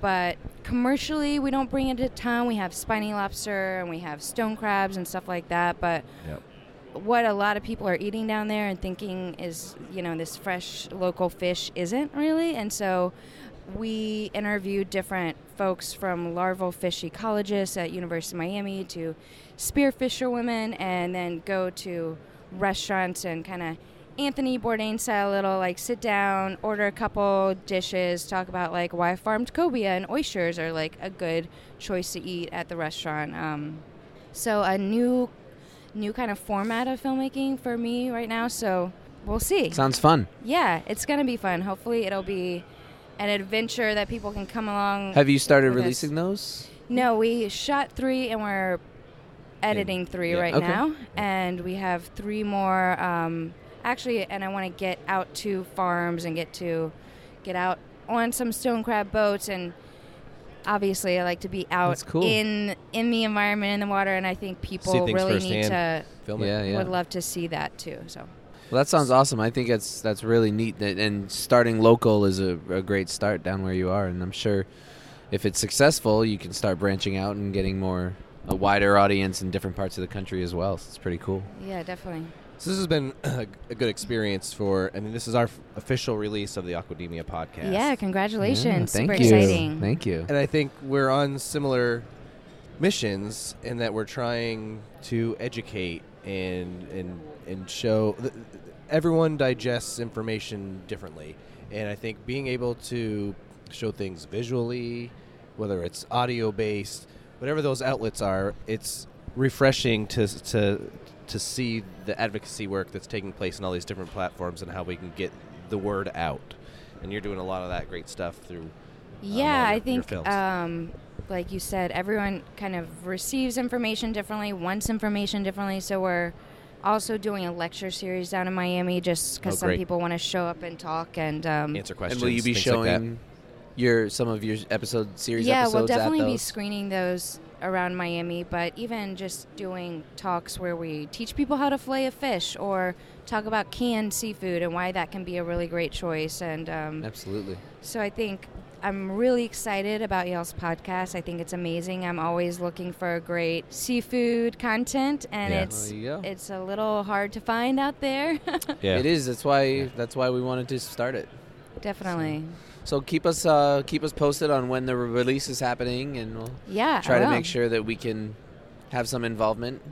but commercially we don't bring it to town. We have spiny lobster and we have stone crabs and stuff like that, but Yep. what a lot of people are eating down there and thinking is, you know, this fresh local fish isn't really. And so we interviewed different folks from larval fish ecologists at University of Miami to spear fisherwomen and then go to restaurants and kind of Anthony Bourdain style little like sit down, order a couple dishes, talk about like why farmed cobia and oysters are like a good choice to eat at the restaurant. Um, so a new new kind of format of filmmaking for me right now. So we'll see. Sounds fun. Yeah, it's gonna be fun. Hopefully, it'll be an adventure that people can come along. Have you started with us. releasing those? No, we shot three and we're editing three yeah. right Okay. now, and we have three more. Um, actually, and I want to get out to farms and get to get out on some stone crab boats and. Obviously, I like to be out cool. in in the environment in the water, and I think people things really need to firsthand, film it. Yeah, yeah. would love to see that too. So Well, that sounds awesome. I think that's that's really neat. That, and starting local is a, a great start down where you are. And I'm sure if it's successful, you can start branching out and getting more a wider audience in different parts of the country as well. So it's pretty cool. yeah, definitely. So this has been (clears throat) a, a good experience for. I mean, this is our f- official release of the Aquademia podcast. Yeah, congratulations. Yeah, thank Super you. exciting. Thank you. And I think we're on similar missions in that we're trying to educate and and and show th- th- everyone digests information differently and I think being able to show things visually whether it's audio based whatever those outlets are it's refreshing to to to see the advocacy work that's taking place in all these different platforms and how we can get the word out and you're doing a lot of that great stuff through Yeah, all I your- your think, films. um, like you said, everyone kind of receives information differently, wants information differently. So we're also doing a lecture series down in Miami, just because Oh, some people want to show up and talk and um, answer questions And will you be things like showing your some of your episode series yeah, episodes we'll definitely at be screening those around Miami, but even just doing talks where we teach people how to fillet a fish or talk about canned seafood and why that can be a really great choice. And um, Absolutely. so I think I'm really excited about y'all's podcast. I think it's amazing. I'm always looking for great seafood content, and Yeah. it's There you go. it's a little hard to find out there. (laughs) Yeah, it is. That's why. That's why we wanted to start it. Definitely. So keep us uh, keep us posted on when the release is happening, and we'll Yeah, try to make sure that we can have some involvement.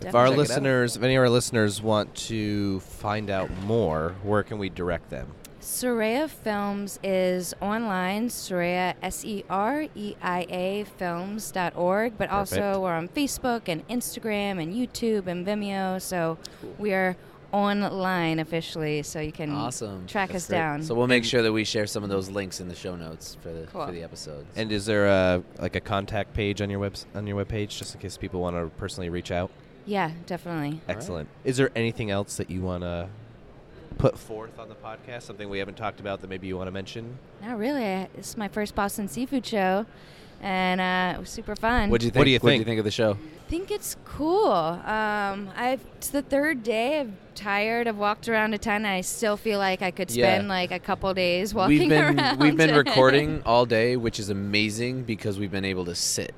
If our Check listeners, if any of our listeners want to find out more, where can we direct them? Sereia Films is online, Sereia, S E R E I A Films.org, but also we're on Facebook and Instagram and YouTube and Vimeo. So we are online officially, so you can Awesome. track That's us great. down. So we'll make sure that we share some of those links in the show notes for the Cool. for the episodes. And is there a like a contact page on your web on your webpage just in case people want to personally reach out? yeah, definitely. Excellent. Is there anything else that you want to put forth on the podcast? Something we haven't talked about that maybe you want to mention? Not really. It's my first Boston seafood show, and uh, it was super fun. What do you think? What do you What do you think? think of the show? I think it's cool. Um, I've it's the third day. I'm tired. I've walked around a ton. And I still feel like I could Yeah. spend like a couple days walking We've been around. we've been recording (laughs) all day, which is amazing because we've been able to sit.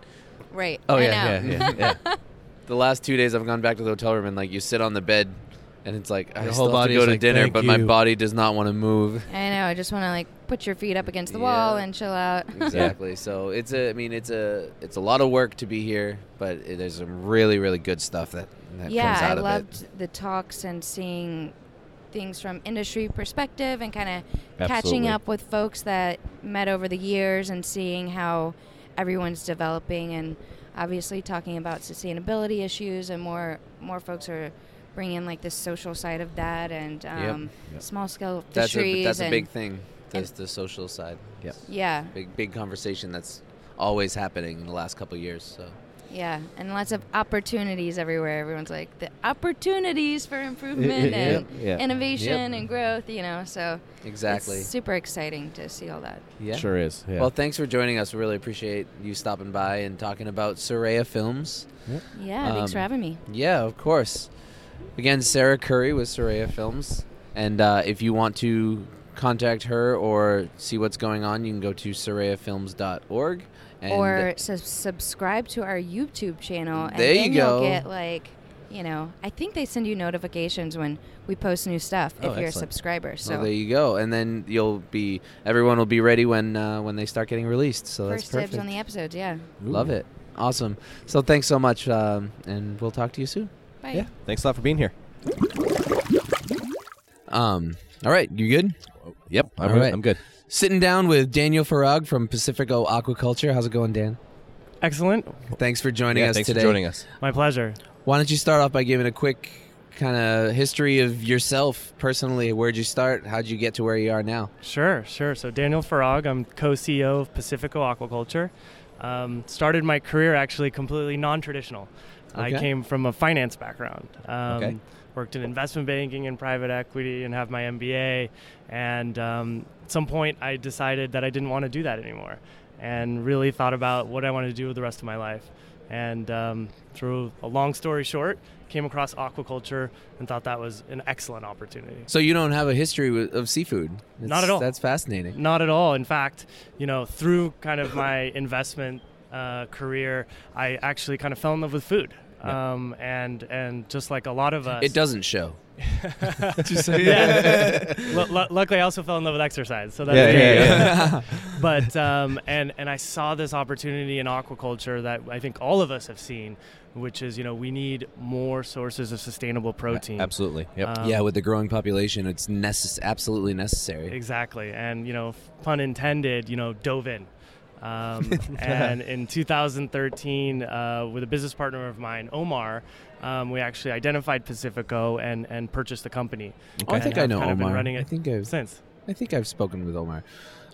right. Oh I yeah, know. yeah, yeah, yeah. (laughs) the last two days I've gone back to the hotel room and like you sit on the bed, and it's like I Your still whole have to go to like, dinner, "Thank but my body does not want to move. I know. I just want to like put your feet up against the wall and chill out. (laughs) Exactly. So it's a. I mean, it's a. It's a lot of work to be here, but it, there's some really, really good stuff that that yeah, comes out I of it. loved the talks and seeing things from industry perspective and kind of catching up with folks that met over the years and seeing how everyone's developing and obviously talking about sustainability issues and more more folks are bringing in like the social side of that and um, Yep. small scale That's a fisheries that's a big thing. And- the social side. Yep. Yeah. Big big conversation that's always happening in the last couple of years. So. Yeah, and lots of opportunities everywhere. Everyone's like the opportunities for improvement (laughs) and yeah. innovation Yep. and growth. You know, so Exactly. it's super exciting to see all that. Yeah. Sure is. Yeah. Well, thanks for joining us. We really appreciate you stopping by and talking about Sereia Films. Yeah, thanks for Um, having me. Yeah, of course. Again, Sarah Curry with Sereia Films. And uh, if you want to contact her or see what's going on, you can go to sereiafilms.org. And or su- subscribe to our YouTube channel, and There you then go. will get like, you know, I think they send you notifications when we post new stuff Oh, if you're a subscriber. So well, there you go. And then you'll be everyone will be ready when uh, when they start getting released. So first that's perfect. dibs on the episodes. Yeah. Love it. Awesome. So thanks so much, um, and we'll talk to you soon. Bye. yeah. Thanks a lot for being here. Um. All right, you good? Yep. I'm, All right. I'm good. Sitting down with Daniel Farag from Pacifico Aquaculture. How's it going, Dan? Excellent. Thanks for joining Yeah, us thanks today. for joining us. My pleasure. Why don't you start off by giving a quick kind of history of yourself personally? Where'd you start? How'd you get to where you are now? Sure, sure. So Daniel Farag, I'm co-CEO of Pacifico Aquaculture. Um, started my career actually completely non-traditional. I came from a finance background. Um, Okay. Worked in investment banking and private equity, and have my MBA. And um, at some point, I decided that I didn't want to do that anymore, and really thought about what I wanted to do with the rest of my life. And um, through a long story short, came across aquaculture and thought that was an excellent opportunity. So you don't have a history with, of seafood? Not at all. That's fascinating. Not at all. In fact, you know, through kind of my investment uh, career, I actually kind of fell in love with food. Yeah. Um, and and just like a lot of us, It doesn't show. (laughs) Just say (laughs) yeah. Lu- lu- luckily, I also fell in love with exercise, so that's Yeah, great. yeah, yeah. (laughs) but um, and and I saw this opportunity in aquaculture that I think all of us have seen, which is you know we need more sources of sustainable protein. Absolutely. Yep. Um, yeah, with the growing population, it's necess- absolutely necessary. Exactly, and you know, pun intended, you know, dove in. Um, (laughs) and in 2013, uh, with a business partner of mine, Omar, um, we actually identified Pacifico and, and purchased the company. Oh, I think I know kind of Omar. running I think I've since. I think I've spoken with Omar.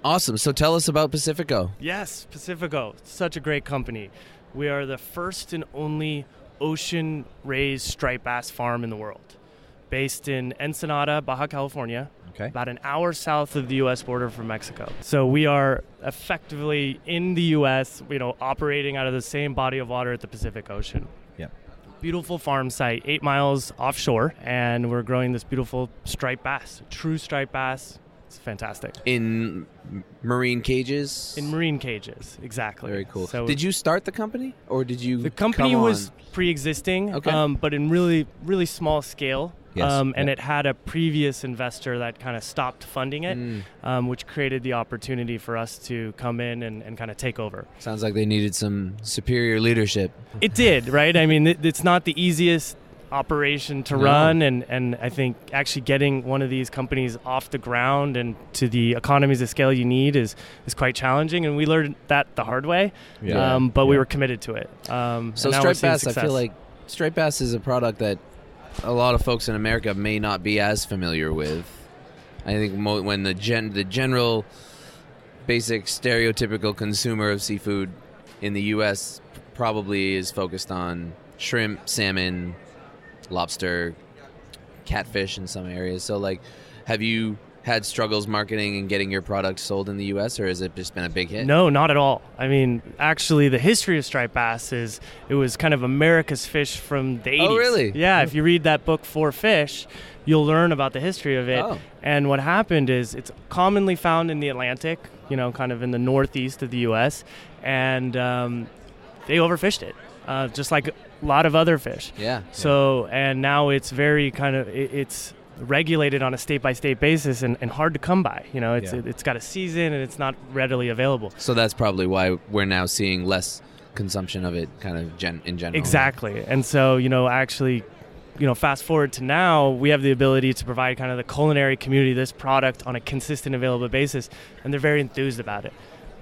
Awesome. So tell us about Pacifico. Yes, Pacifico, such a great company. We are the first and only ocean raised striped bass farm in the world. Based in Ensenada, Baja California. Okay. About an hour south of the U.S. border from Mexico. So we are effectively in the U.S., you know, operating out of the same body of water at the Pacific Ocean. Yep. Beautiful farm site, eight miles offshore, and we're growing this beautiful striped bass, true striped bass. It's fantastic. In marine cages. In marine cages, exactly. Very cool. So did you start the company, or did you? The company was pre-existing, Okay. um, but in really, really small scale. Yes. Um, and Yeah. it had a previous investor that kind of stopped funding it, Mm. um, which created the opportunity for us to come in and, and kind of take over. Sounds like they needed some superior leadership. It did, right? I mean, it, it's not the easiest operation to No. run, and, and I think actually getting one of these companies off the ground and to the economies of scale you need is, is quite challenging, and we learned that the hard way. Yeah. Um, but we were committed to it. Um, So and now we're striped seeing bass, I feel like striped bass is a product that a lot of folks in America may not be as familiar with. I think mo- when the gen the general, basic stereotypical consumer of seafood in the U.S. probably is focused on shrimp, salmon, lobster, catfish in some areas. So, like, have you had struggles marketing and getting your product sold in the U.S., or has it just been a big hit? No, not at all. I mean, actually, the history of striped bass is it was kind of America's fish from the 80s. Oh, really? Yeah, if you read that book, Four Fish, you'll learn about the history of it. Oh. And what happened is it's commonly found in the Atlantic, you know, kind of in the northeast of the U.S., and um, they overfished it, uh, just like lot of other fish. Yeah. So, and now it's very kind of, it, it's regulated on a state by state basis and, and hard to come by. You know, it's, Yeah. it's got a season and it's not readily available. So that's probably why we're now seeing less consumption of it, kind of gen- in general. Exactly. And so, you know, actually, you know, fast forward to now, we have the ability to provide kind of the culinary community this product on a consistent, available basis, and they're very enthused about it.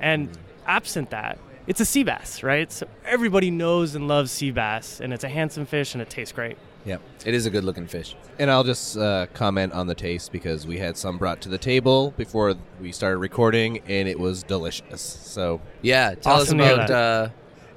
And mm-hmm. absent that, it's a sea bass, right? So everybody knows and loves sea bass, and it's a handsome fish and it tastes great. Yeah, It is a good looking fish. And I'll just uh, comment on the taste because we had some brought to the table before we started recording, and it was delicious. So Yeah, tell Awesome us about. Uh,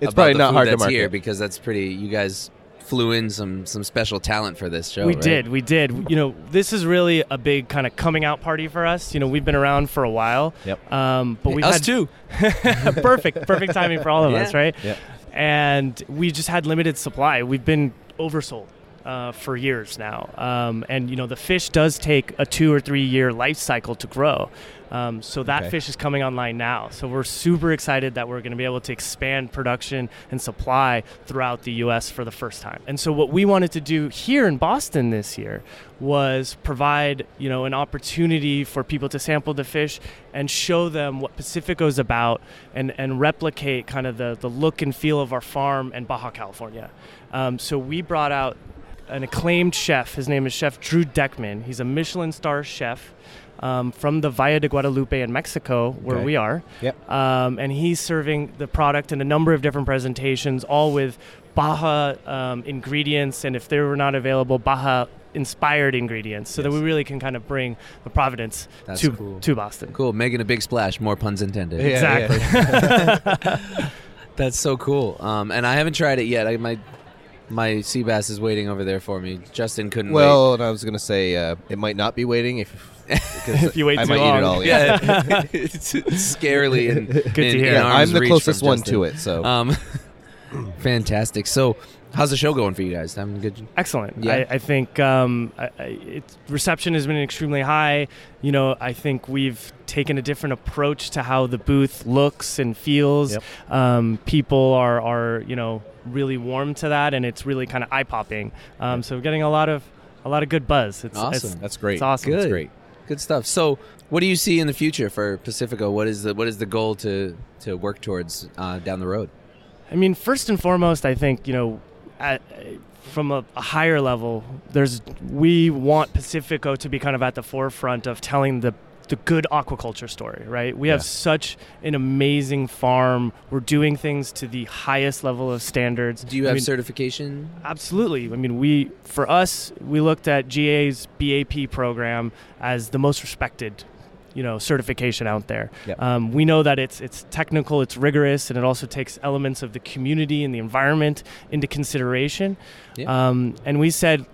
It's about probably the not food hard to that's market. here because that's pretty. You guys flew in some some special talent for this show. we right? did, we did. You know, this is really a big kind of coming out party for us. You know, we've been around for a while. Yep. Um, but we us had too. (laughs) perfect, perfect timing for all of (laughs) Yeah. us, right? Yep. And we just had limited supply. We've been oversold. Uh, for years now, um, and you know the fish does take a two or three year life cycle to grow, um, so that Okay. fish is coming online now. So we're super excited that we're going to be able to expand production and supply throughout the U.S. for the first time. And so what we wanted to do here in Boston this year was provide you know an opportunity for people to sample the fish and show them what Pacifico is about and and replicate kind of the the look and feel of our farm in Baja California. Um, so we brought out an acclaimed chef. His name is Chef Drew Deckman. He's a Michelin star chef. Um, from the Valle de Guadalupe in Mexico, where Okay. we are. Yep. Um, and he's serving the product in a number of different presentations, all with Baja um, ingredients, and if they were not available, Baja inspired ingredients, so that we really can kind of bring the Providence That's to, cool. to Boston. Cool, making a big splash. More puns intended. Yeah, exactly. (laughs) That's so cool. Um, and I haven't tried it yet. I, my my sea bass is waiting over there for me. Justin couldn't wait. well, and I was gonna say uh, it might not be waiting if (laughs) If you wait I too might eat it all. Yeah. Yeah, (laughs) it's scarily in, Good to in- hear. in Yeah, I'm the closest one Justin. to it. So Um, (laughs) fantastic. So, how's the show going for you guys? Having a good. Excellent. Yeah. I, I think um, I, I, it's, reception has been extremely high. You know, I think we've taken a different approach to how the booth looks and feels. Yep. Um, people are, are, you know, really warm to that, and it's really kind of eye popping. Um, so we're getting a lot of a lot of good buzz. It's, Awesome. It's, that's great. it's awesome. Good. That's great. Good stuff. So, what do you see in the future for Pacifico? What is the what is the goal to to work towards uh, down the road? I mean, first and foremost, I think you know, at, from a, a higher level, there's we want Pacifico to be kind of at the forefront of telling the the good aquaculture story, right? We have such an amazing farm. We're doing things to the highest level of standards. Do you I have mean, certification? Absolutely. I mean, we for us, we looked at GAA's BAP program as the most respected, you know, certification out there. Yep. Um, we know that it's it's technical, it's rigorous, and it also takes elements of the community and the environment into consideration. Yeah. Um, and we said,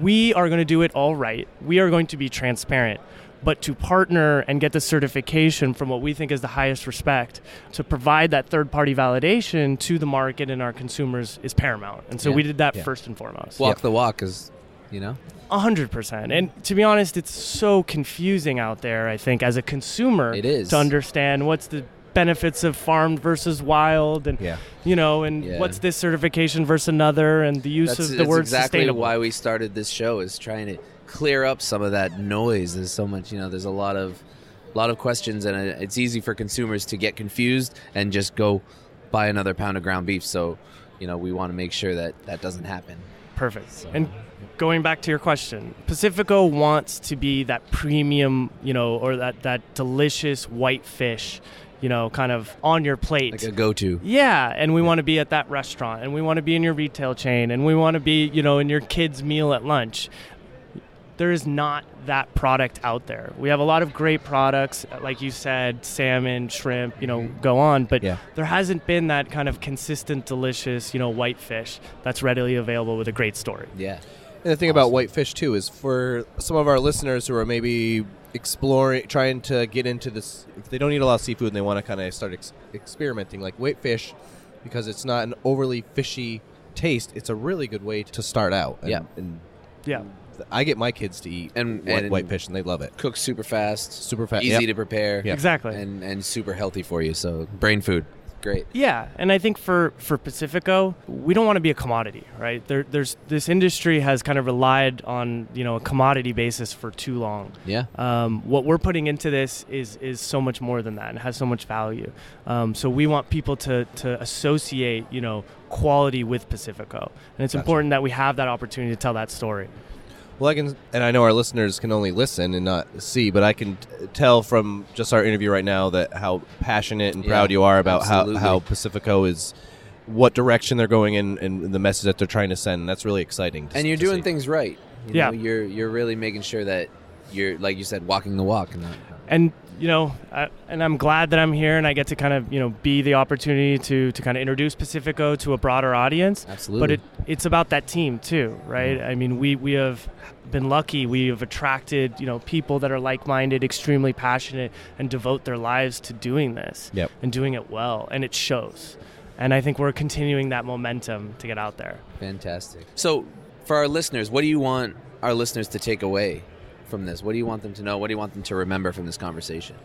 we are going to do it all right. We are going to be transparent. But to partner and get the certification from what we think is the highest respect, to provide that third party validation to the market and our consumers is paramount. And so Yeah. we did that Yeah. first and foremost. Walk the walk, is you know. A hundred percent. And to be honest, it's so confusing out there. I think as a consumer, It is. to understand what's the benefits of farmed versus wild, and Yeah. you know, and Yeah. what's this certification versus another, and the use that's, of the that's word exactly sustainable. why we started this show is trying to clear up some of that noise. There's so much, you know. There's a lot of, lot of questions, and it's easy for consumers to get confused and just go buy another pound of ground beef. So, you know, we want to make sure that that doesn't happen. Perfect. And going back to your question, Pacifico wants to be that premium, you know, or that that delicious white fish, you know, kind of on your plate. Like a go-to. Yeah, and we want to be at that restaurant, and we want to be in your retail chain, and we want to be, you know, in your kids' meal at lunch. There is not that product out there. We have a lot of great products, like you said, salmon, shrimp, you know, mm-hmm. go on, but Yeah. there hasn't been that kind of consistent, delicious, you know, white fish that's readily available with a great story. Yeah. And the thing about whitefish too is for some of our listeners who are maybe exploring, trying to get into this, if they don't eat a lot of seafood and they want to kind of start ex- experimenting, like whitefish, because it's not an overly fishy taste, it's a really good way to start out. And, Yeah. and Yeah. I get my kids to eat And- white, and- whitefish and they love it. Cook super fast, Super fast, easy yep. to prepare, Yep. Exactly. and and super healthy for you. So brain food, great. Yeah, and I think for for Pacifico, we don't want to be a commodity, right? There, there's this industry has kind of relied on you know a commodity basis for too long. Yeah. Um, what we're putting into this is is so much more than that and has so much value. Um, so we want people to to associate you know quality with Pacifico, and it's Gotcha. important that we have that opportunity to tell that story. Well, I can, and I know our listeners can only listen and not see, but I can t- tell from just our interview right now that how passionate and proud Yeah, you are about how, absolutely. how Pacifico is, what direction they're going in, and the message that they're trying to send. That's really exciting. To, and you're to doing see. things right. You Yeah. know, you're you're really making sure that you're like you said, walking the walk. And and you know, I, and I'm glad that I'm here and I get to kind of you know be the opportunity to to kind of introduce Pacifico to a broader audience. Absolutely. But it it's about that team too, right? Mm-hmm. I mean, we we have been lucky. We have attracted you know people that are like-minded, extremely passionate, and devote their lives to doing this Yep. and doing it well, and it shows. And I think we're continuing that momentum to get out there. Fantastic. So, for our listeners, what do you want our listeners to take away from this? What do you want them to know? What do you want them to remember from this conversation?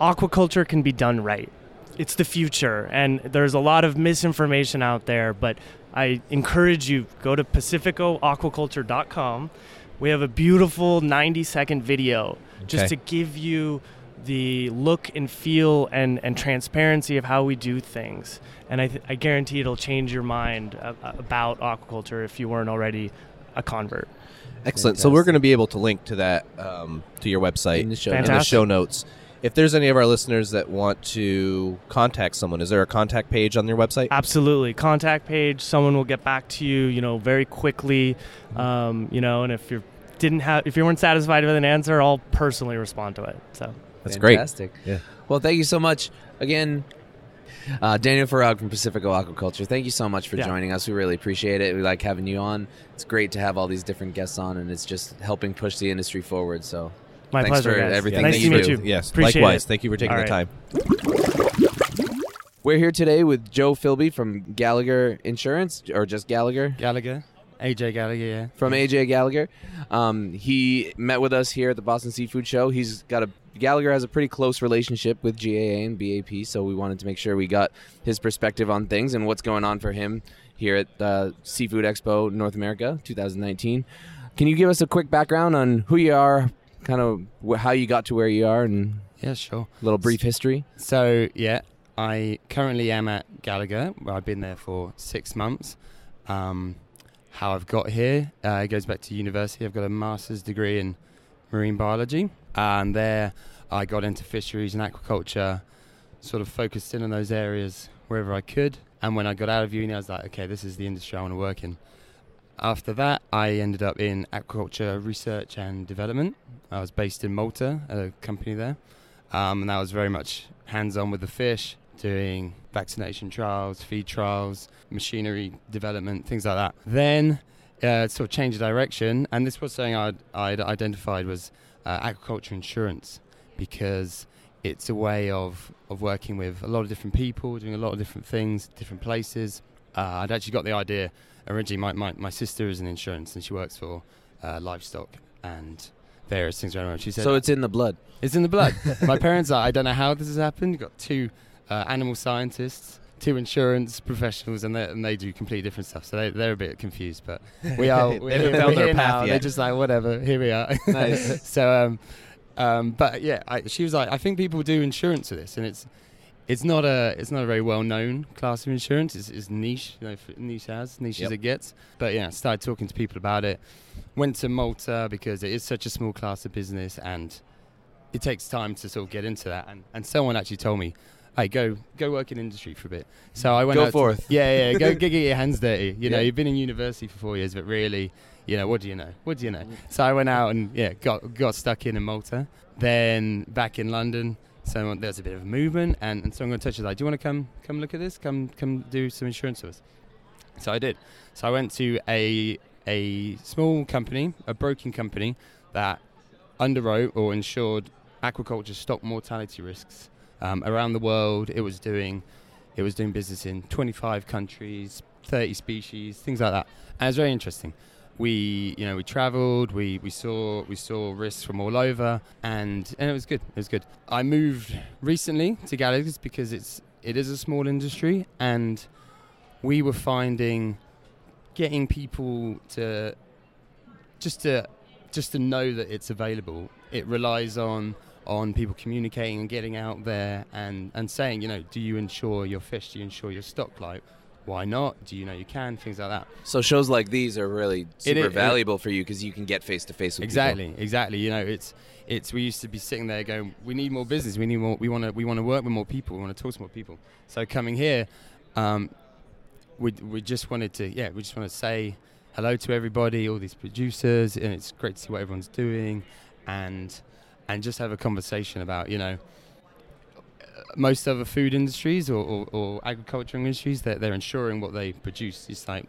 aquaculture can be done right. It's the future, and there's a lot of misinformation out there. But I encourage you go to pacificoaquaculture.com. We have a beautiful 90 second video just to give you the look and feel and, and transparency of how we do things. And I, th- I guarantee it'll change your mind a- a- about aquaculture if you weren't already a convert. Excellent. So we're going to be able to link to that um, to your website In the show in the show notes. If there's any of our listeners that want to contact someone, is there a contact page on your website? Absolutely. Contact page. Someone will get back to you, you know, very quickly. Um, you know, and if you didn't have, if you weren't satisfied with an answer, I'll personally respond to it. So That's great. Fantastic. Yeah. Well, thank you so much again. Uh, Daniel Farag from Pacifico Aquaculture. Thank you so much for Yeah. joining us. We really appreciate it. We like having you on. It's great to have all these different guests on, and it's just helping push the industry forward. So, My thanks pleasure, for guys. everything Nice that to you meet do. you. Yes. Appreciate Likewise. it. Thank you for taking All the right. time. We're here today with Joe Philby from Gallagher Insurance, or just Gallagher. Gallagher, AJ Gallagher, yeah. from AJ Gallagher. Um, he met with us here at the Boston Seafood Show. He's got a Gallagher has a pretty close relationship with GAA and BAP, so we wanted to make sure we got his perspective on things and what's going on for him here at uh, Seafood Expo North America 2019. Can you give us a quick background on who you are, kind of how you got to where you are, and Yeah, sure. a little brief history? So, yeah, I currently am at Gallagher. Where I've been there for six months. Um, how I've got here uh, it goes back to university. I've got a master's degree in marine biology, and there I got into fisheries and aquaculture, sort of focused in on those areas wherever I could. And when I got out of uni, I was like, okay, this is the industry I want to work in. After that, I ended up in aquaculture research and development. I was based in Malta at a company there, um, and that was very much hands-on with the fish, doing vaccination trials, feed trials, machinery development, things like that. Then uh, sort of change of direction. And this was something I'd, I'd identified was uh, agriculture insurance because it's a way of, of working with a lot of different people, doing a lot of different things, different places. Uh, I'd actually got the idea originally. My, my, my sister is in insurance and she works for uh, livestock and various things around. She said, So it's in the blood. It's in the blood. (laughs) my parents are. I don't know how this has happened. You've got two uh, animal scientists, two insurance professionals, and they and they do completely different stuff. So they, they're a bit confused, but we are. (laughs) They we're we're their here path now. yet. They're just like whatever. Here we are. (laughs) Nice. so, um, um, but yeah, I, she was like, I think people do insurance for this, and it's. It's not a it's not a very well known class of insurance. It's, it's niche, you know, niche as niche Yep. as it gets. But yeah, started talking to people about it. Went to Malta because it is such a small class of business, and it takes time to sort of get into that. And, and someone actually told me, "Hey, go go work in industry for a bit." So I went Go out to- forth. yeah, yeah, go, (laughs) get your hands dirty. You know, you've been in university for four years, but really, you know, what do you know? What do you know? So I went out and yeah, got got stuck in in Malta. Then back in London, so there's a bit of movement, and, someone got in touch like, "Do you want to come come look at this? Come come do some insurance with us." So I did. So I went to a a small company, a broking company that underwrote or insured aquaculture stock mortality risks um, around the world. It was doing it was doing business in 25 countries, 30 species, things like that. And it was very interesting. We you know we travelled, we, we saw we saw risks from all over, and and it was good. It was good. I moved recently to Gallagher's because it's it is a small industry, and we were finding getting people to just to just to know that it's available. It relies on on people communicating and getting out there and and saying, you know, do you insure your fish? Do you insure your stock? Like, why not? Do you know you can? Things like that. So shows like these are really super is- it- valuable for you because you can get face to face with exactly exactly you know it's it's we used to be sitting there going we need more business we need more we want to we want to work with more people we want to talk to more people so coming here um, we we just wanted to yeah we just want to say hello to everybody all these producers and it's great to see what everyone's doing and and just have a conversation about you know most other food industries or, or, or agricultural industries they're, they're insuring what they produce it's like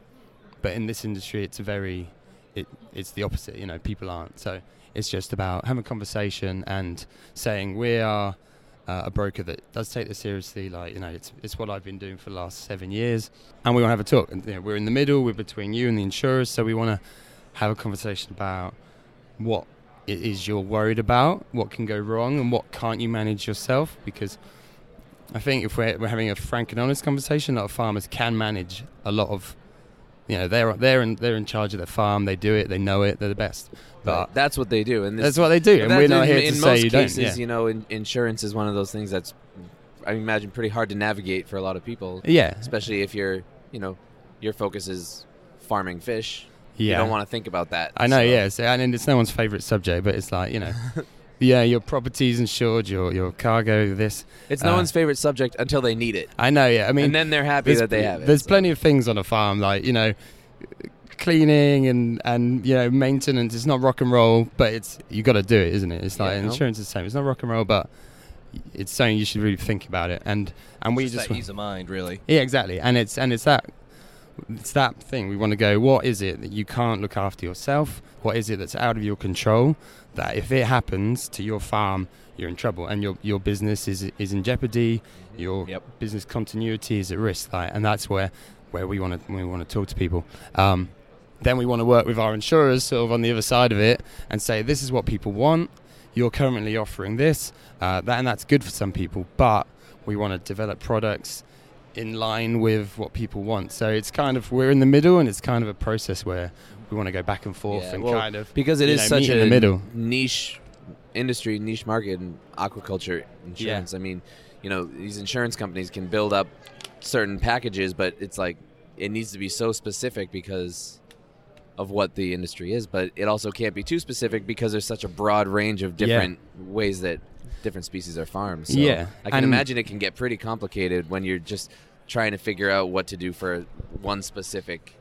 but in this industry it's very it, it's the opposite you know people aren't. So it's just about having a conversation and saying we are uh, a broker that does take this seriously like you know it's, it's what i've been doing for the last seven years and we want to have a talk. And you know, we're in the middle we're between you and the insurers so we want to have a conversation about what it is you're worried about what can go wrong and what can't you manage yourself because I think if we're, we're having a frank and honest conversation, a lot of farmers can manage a lot of, you know, they're they're in, they're in charge of their farm. They do it. They know it. They're the best. But. That's what they do, and this, That's what they do, and we're not in, here in to most say you don't, cases, yeah. You know, in, insurance is one of those things that's, I imagine, pretty hard to navigate for a lot of people. Yeah. especially if you're, you know, your focus is farming fish. Yeah. You don't want to think about that. I know, so- yes, and it's no one's favorite subject, but it's like you know, (laughs) yeah, your property's insured, your your cargo, this. It's no uh, one's favorite subject until they need it. I know, yeah. I mean, and then they're happy that they have it. There's plenty of things on a farm, like you know, cleaning and and you know maintenance. It's not rock and roll, but it's you got to do it, isn't it? It's like Yeah. insurance is the same. It's not rock and roll, but it's something you should really think about it. And and we Just just, ease of mind, really. Yeah, exactly. And it's and it's that it's that thing. We want to go. What is it that you can't look after yourself? What is it that's out of your control? That if it happens to your farm, you're in trouble, and your your business is is in jeopardy. Your business continuity is at risk. Like, and that's where where we want to we want to talk to people. Um, then we want to work with our insurers, sort of on the other side of it, and say this is what people want. You're currently offering this, uh, that, and that's good for some people. But we want to develop products in line with what people want. So it's kind of we're in the middle, and it's kind of a process where we want to go back and forth Yeah, and well, kind of because it is know, such a in the middle. niche industry, niche market in aquaculture insurance. I mean, you know, these insurance companies can build up certain packages, but it's like it needs to be so specific because of what the industry is, but it also can't be too specific because there's such a broad range of Yeah. different ways that different species are farmed. So Yeah, I can and- imagine it can get pretty complicated when you're just trying to figure out what to do for one specific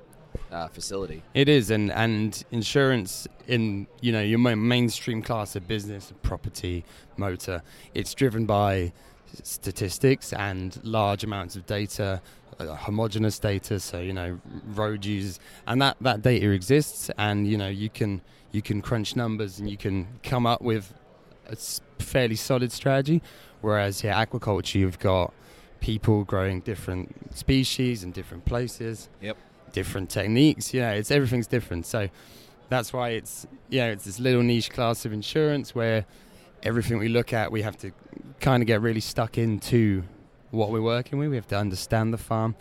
uh, facility. It is, and and insurance in you know your mainstream class of business, property, motor, it's driven by statistics and large amounts of data, uh, homogenous data, so you know road users, and that that data exists, and you know you can you can crunch numbers and you can come up with a fairly solid strategy. Whereas yeah, aquaculture, you've got people growing different species in different places, Yep. Different techniques. You know, it's everything's different. So that's why it's you know it's this little niche class of insurance where everything we look at, we have to kind of get really stuck into what we're working with. We have to understand the farm.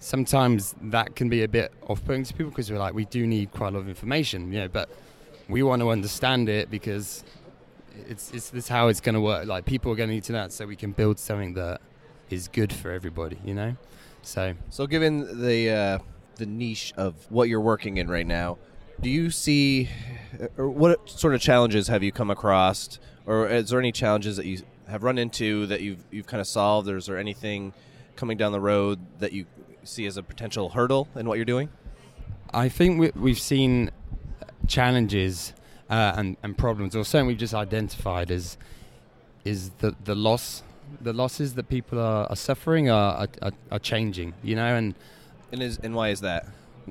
Sometimes that can be a bit off-putting to people because we're like, we do need quite a lot of information, you know, but we want to understand it because it's it's this how it's going to work. Like people are going to need to know that so we can build something that is good for everybody, you know. So So, given the uh, the niche of what you're working in right now, do you see, or what sort of challenges have you come across, or is there any challenges that you have run into that you've you've kind of solved, or is there anything coming down the road that you see as a potential hurdle in what you're doing? I think we, we've seen challenges uh, and, and problems, or something we've just identified as is the the loss, the losses that people are, are suffering are, are are changing, you know, and and is and why is that?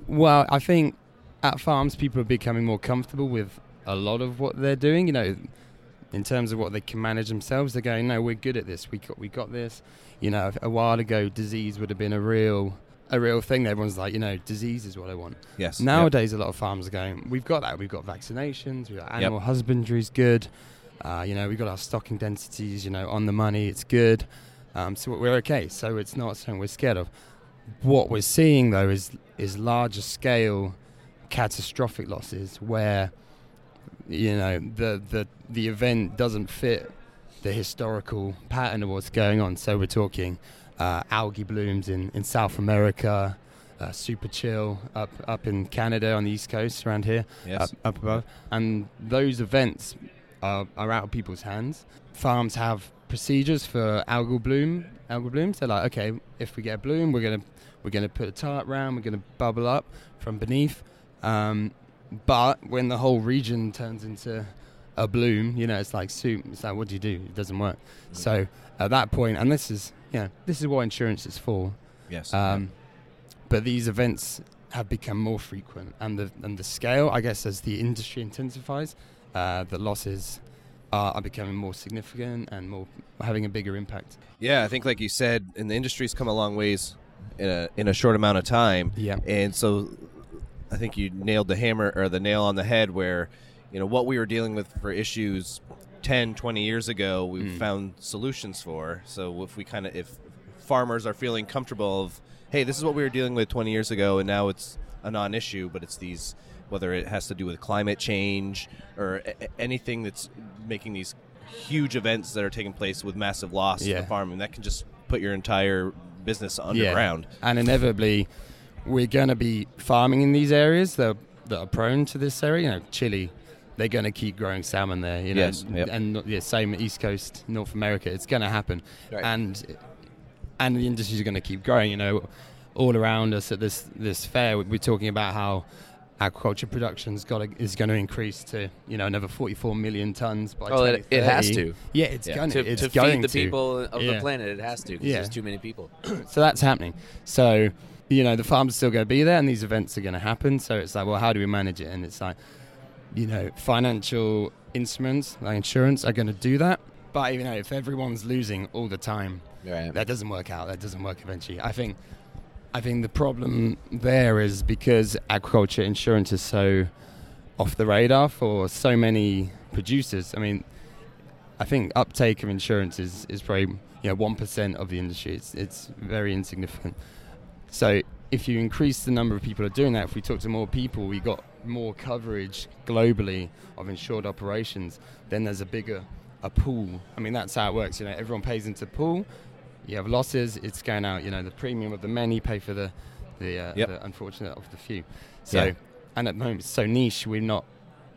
Well, I think at farms people are becoming more comfortable with a lot of what they're doing, you know, in terms of what they can manage themselves. They're going, no, we're good at this. We got we got this. You know, a while ago, disease would have been a real a real thing. Everyone's like, you know, disease is what I want. Yes. Nowadays, a lot of farms are going, we've got that. We've got vaccinations. We've got animal Yep. husbandry's good. Uh, you know, we've got our stocking densities. You know, on the money, it's good. Um, so we're okay. So it's not something we're scared of. What we're seeing though is is larger scale catastrophic losses where you know the the the event doesn't fit the historical pattern of what's going on. So we're talking uh, algae blooms in, in South America, uh, super chill up up in Canada on the east coast around here, Yes. up, up above, and those events are, are out of people's hands. Farms have procedures for algal bloom algal blooms. They're like, okay, if we get a bloom, we're gonna we're gonna put a tarp round, we're gonna bubble up from beneath. Um, but when the whole region turns into a bloom, you know, it's like soup. It's like, what do you do? It doesn't work. So at that point, and this is, you know, this is what insurance is for. Yes. Um, but these events have become more frequent, and the and the scale, I guess, as the industry intensifies, uh, the losses are, are becoming more significant and more having a bigger impact. Yeah, I think like you said, and the industry's come a long ways in a in a short amount of time. Yeah. And so I think you nailed the hammer or the nail on the head where, you know, what we were dealing with for issues 10, 20 years ago, we've Mm. found solutions for. So if we kind of if farmers are feeling comfortable of, hey, this is what we were dealing with 20 years ago and now it's a non-issue, but it's these whether it has to do with climate change or a- anything that's making these huge events that are taking place with massive loss to Yeah. the farm, and that can just put your entire business underground. Yeah. And inevitably, we're going to be farming in these areas that, that are prone to this area. You know, Chile, they're going to keep growing salmon there. You know, Yes, yep. and yeah, same East Coast, North America. It's going to happen, Right. and and the industries are going to keep growing. You know, all around us at this this fair, we're talking about how agriculture production's got to, is going to increase to you know another 44 million tons by Oh, it, it has to. Yeah, it's Yeah. going to, it's to going feed the to. people of Yeah. the planet. It has to because Yeah. there's too many people. (clears throat) so that's happening. So, you know, the farms are still going to be there and these events are going to happen. So it's like, well, how do we manage it? And it's like, you know, financial instruments like insurance are going to do that. But, you know, if everyone's losing all the time, Right. that doesn't work out. That doesn't work eventually. I think, I think the problem there is because agriculture insurance is so off the radar for so many producers. I mean, I think uptake of insurance is, is probably you know one percent of the industry. It's it's very insignificant. So if you increase the number of people who are doing that, if we talk to more people, we got more coverage globally of insured operations. Then there's a bigger a pool. I mean that's how it works. You know, everyone pays into pool. You have losses. It's going out. You know, the premium of the many pay for the the, uh, Yep. the unfortunate of the few. So Yeah. and at the moment it's so niche. We're not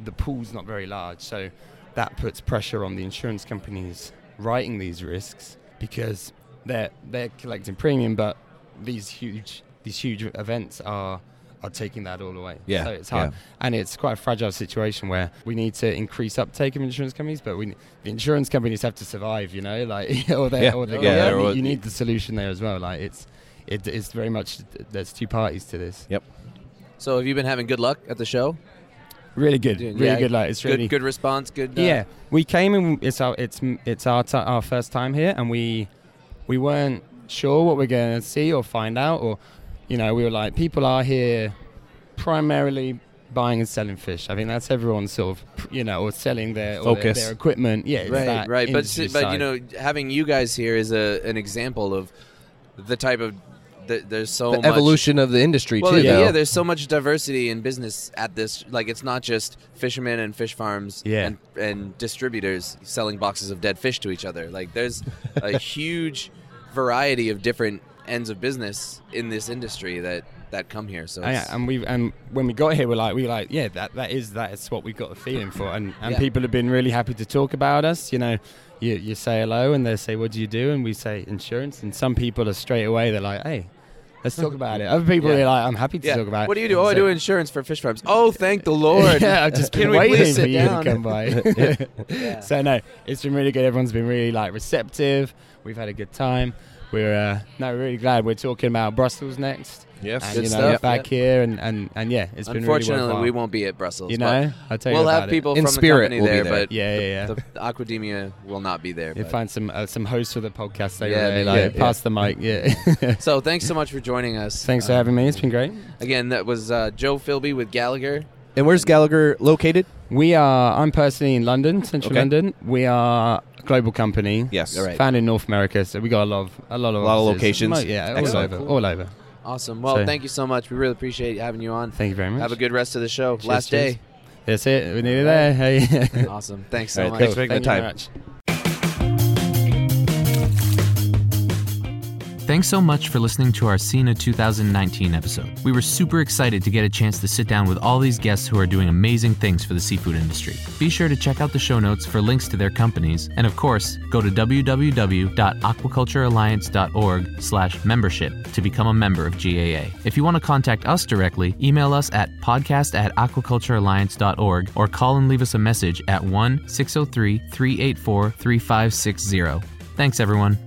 the pool's not very large. So that puts pressure on the insurance companies writing these risks because they're they're collecting premium, but these huge these huge events are are taking that all away. Yeah, so it's hard, yeah. and it's quite a fragile situation where we need to increase uptake of insurance companies, but we the insurance companies have to survive, you know, like (laughs) or they Yeah, or they, yeah, you, or- need, you need the solution there as well. Like it's it, it's very much there's two parties to this. Yep. So have you been having good luck at the show? Really good, really yeah, good. Like it's good, really good response. Good. Uh, yeah, we came and it's our it's it's our ti our first time here, and we we weren't sure what we're going to see or find out, or you know, we were like, people are here primarily buying and selling fish. I think that's everyone sort of you know, or selling their or their, Focus. their equipment. Yeah, it's right, that right. But industry s- but you know, having you guys here is a an example of the type of th- there's so The much evolution of the industry, well, too, Yeah, yeah, there's so much diversity in business at this. Like, it's not just fishermen and fish farms Yeah. and, and distributors selling boxes of dead fish to each other. Like, there's a (laughs) huge variety of different ends of business in this industry that that come here. So Oh, yeah, and we and when we got here, we're like we were like yeah that that is that is what we got the feeling for, and and Yeah. people have been really happy to talk about us. You know, you you say hello and they say what do you do, and we say insurance, and some people are straight away they're like hey. Let's talk about it. Other people Yeah. are like, I'm happy to Yeah. talk about it. What do you do? Oh, I do insurance for fish farms. Oh, thank the Lord. (laughs) yeah, I've just (laughs) been waiting for you down? to come by. (laughs) So no, it's been really good. Everyone's been really like receptive. We've had a good time. We're uh, no really glad. We're talking about Brussels next. Yes. and, Good you know, stuff, back yeah. here and, and, and yeah, it's been really Unfortunately, worthwhile. we won't be at Brussels. You know, I'll tell you we'll about have it. people In from spirit, the company we'll there, there. but Yeah, yeah, yeah. the Aquademia will not be there. You find some uh, some hosts for the podcast over Yeah, there. yeah, Like, yeah. pass the mic. Yeah. (laughs) so thanks so much for joining us. Thanks for Uh, having me. It's been great. Again, that was uh, Joe Philby with Gallagher. And where's Gallagher located? We are. I'm personally in London, Central Okay. London. We are a global company. Yes. All right. Founded in North America, so we got a lot of a lot of A lot of locations. Mo- Yeah, all Excellent. over, all over. Awesome. Well, So- thank you so much. We really appreciate having you on. Thank you very much. Have a good rest of the show. Cheers, Last cheers. day. That's it. We're nearly there. Hey. (laughs) Awesome. Thanks so All right, much. thanks for taking Thank the you time. Thanks so much for listening to our SENA 2019 episode. We were super excited to get a chance to sit down with all these guests who are doing amazing things for the seafood industry. Be sure to check out the show notes for links to their companies, and of course, go to www.aquaculturealliance.org slash membership to become a member of GAA. If you want to contact us directly, email us at podcast at aquaculturealliance.org or call and leave us a message at 1 603 384 3560. Thanks, everyone.